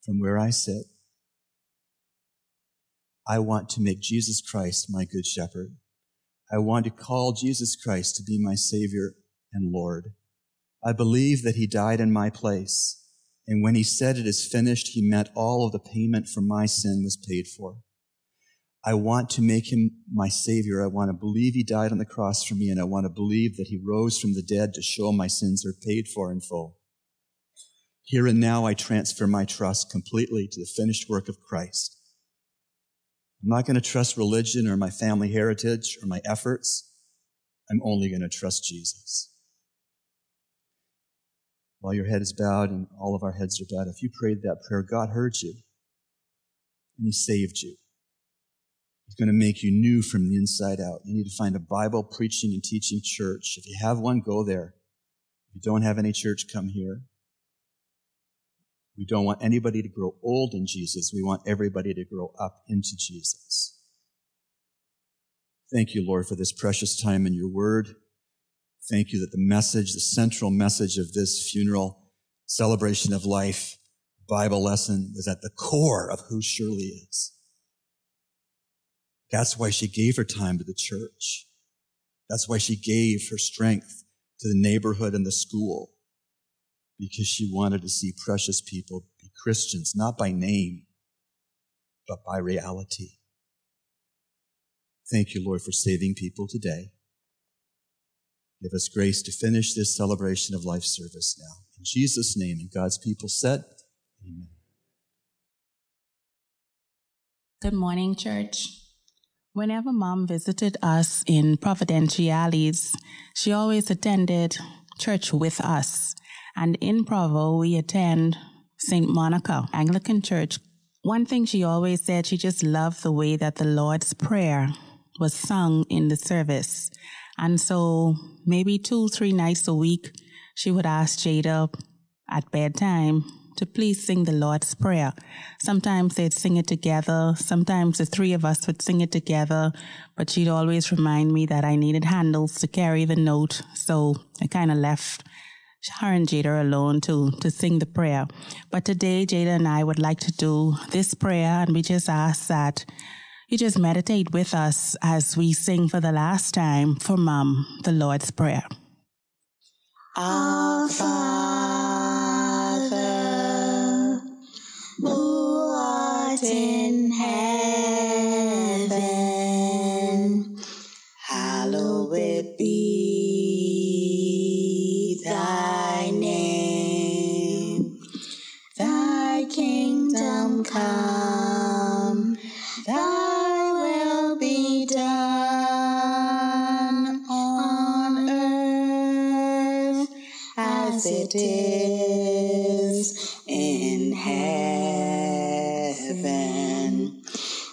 from where I sit, I want to make Jesus Christ my good shepherd. I want to call Jesus Christ to be my Savior and Lord. I believe that He died in my place. And when He said it is finished, He meant all of the payment for my sin was paid for. I want to make Him my Savior. I want to believe He died on the cross for me, and I want to believe that He rose from the dead to show my sins are paid for in full. Here and now, I transfer my trust completely to the finished work of Christ. I'm not going to trust religion or my family heritage or my efforts. I'm only going to trust Jesus. While your head is bowed and all of our heads are bowed, if you prayed that prayer, God heard you and He saved you. He's going to make you new from the inside out. You need to find a Bible preaching and teaching church. If you have one, go there. If you don't have any church, come here. We don't want anybody to grow old in Jesus. We want everybody to grow up into Jesus. Thank you, Lord, for this precious time in your word. Thank you that the message, the central message of this funeral celebration of life Bible lesson was at the core of who Shirley is. That's why she gave her time to the church. That's why she gave her strength to the neighborhood and the school because she wanted to see precious people be Christians, not by name, but by reality. Thank you, Lord, for saving people today. Give us grace to finish this celebration of life service now. In Jesus' name, and God's people said, Amen. Good morning, church. Whenever mom visited us in Providentiales, she always attended church with us. And in Provo, we attend St. Monica Anglican Church. One thing she always said, she just loved the way that the Lord's Prayer was sung in the service. And so maybe two, three nights a week, she would ask Jada at bedtime to please sing the Lord's Prayer. Sometimes they'd sing it together. Sometimes the three of us would sing it together, but she'd always remind me that I needed handles to carry the note. So I kind of left her and Jada alone to, to sing the prayer. But today, Jada and I would like to do this prayer, and we just ask that you just meditate with us as we sing for the last time for Mom, the Lord's Prayer. Our Father, who art in heaven, hallowed be come, thy will be done on earth as it is in heaven.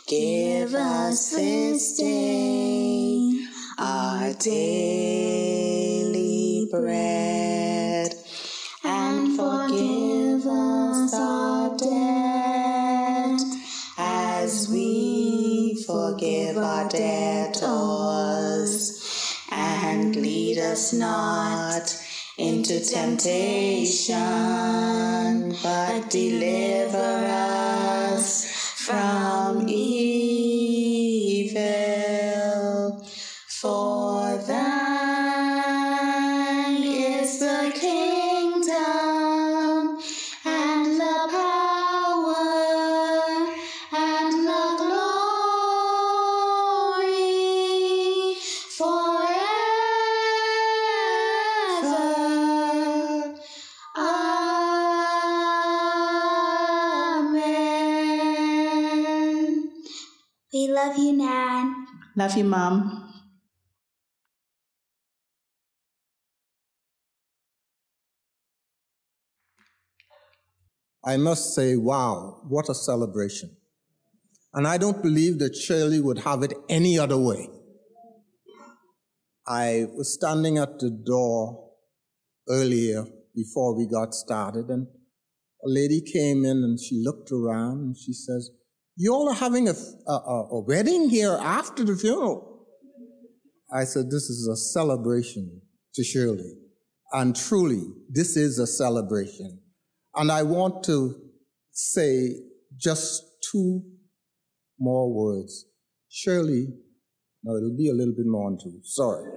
Give us this day our daily bread forgive our debtors. And lead us not into temptation, but deliver us from evil. Love you, Nan. Love you, Mom. I must say, wow, what a celebration. And I don't believe that Shirley would have it any other way. I was standing at the door earlier before we got started, and a lady came in and she looked around and she says, You all are having a, a, a wedding here after the funeral. I said, This is a celebration to Shirley. And truly, this is a celebration. And I want to say just two more words. Shirley, no, it'll be a little bit more than two. Sorry.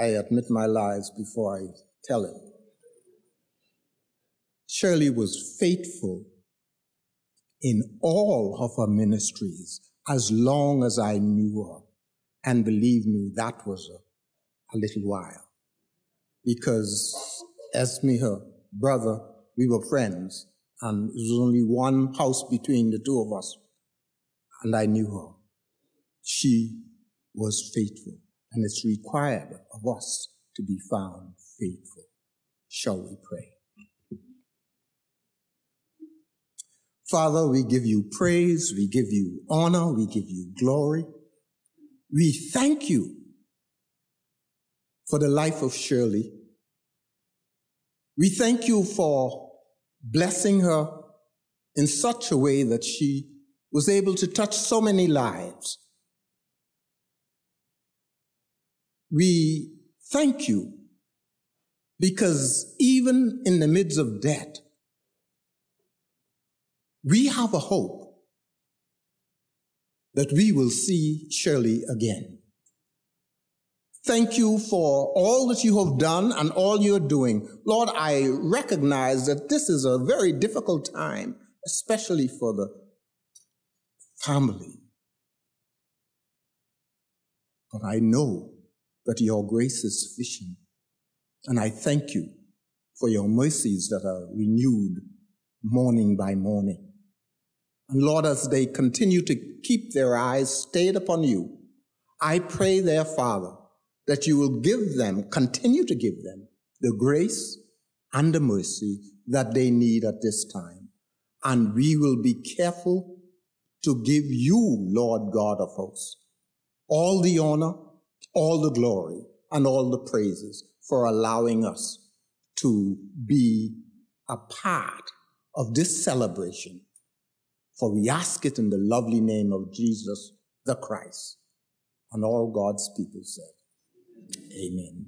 I admit my lies before I tell it. Shirley was faithful in all of her ministries as long as I knew her. And believe me, that was a, a little while. Because as me, her brother, we were friends, and there was only one house between the two of us, and I knew her. She was faithful, and it's required of us to be found faithful. Shall we pray? Father, we give you praise, we give you honor, we give you glory. We thank you for the life of Shirley. We thank you for blessing her in such a way that she was able to touch so many lives. we thank you because even in the midst of death, we have a hope that we will see Shirley again. Thank you for all that you have done and all you're doing. Lord, I recognize that this is a very difficult time, especially for the family. But I know that your grace is sufficient. And I thank you for your mercies that are renewed morning by morning. And Lord, as they continue to keep their eyes stayed upon you, I pray, their Father, that you will give them, continue to give them, the grace and the mercy that they need at this time. And we will be careful to give you, Lord God of hosts, all the honor, all the glory, and all the praises for allowing us to be a part of this celebration. For we ask it in the lovely name of Jesus the Christ. And all God's people said, Amen.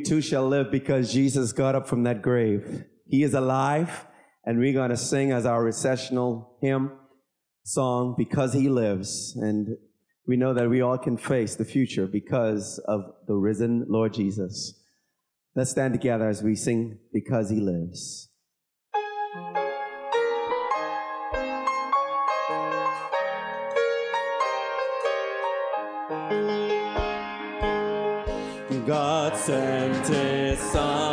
We too shall live because Jesus got up from that grave. He is alive, and we're going to sing as our recessional hymn song, Because He Lives. And we know that we all can face the future because of the risen Lord Jesus. Let's stand together as we sing, Because He Lives. Sent his.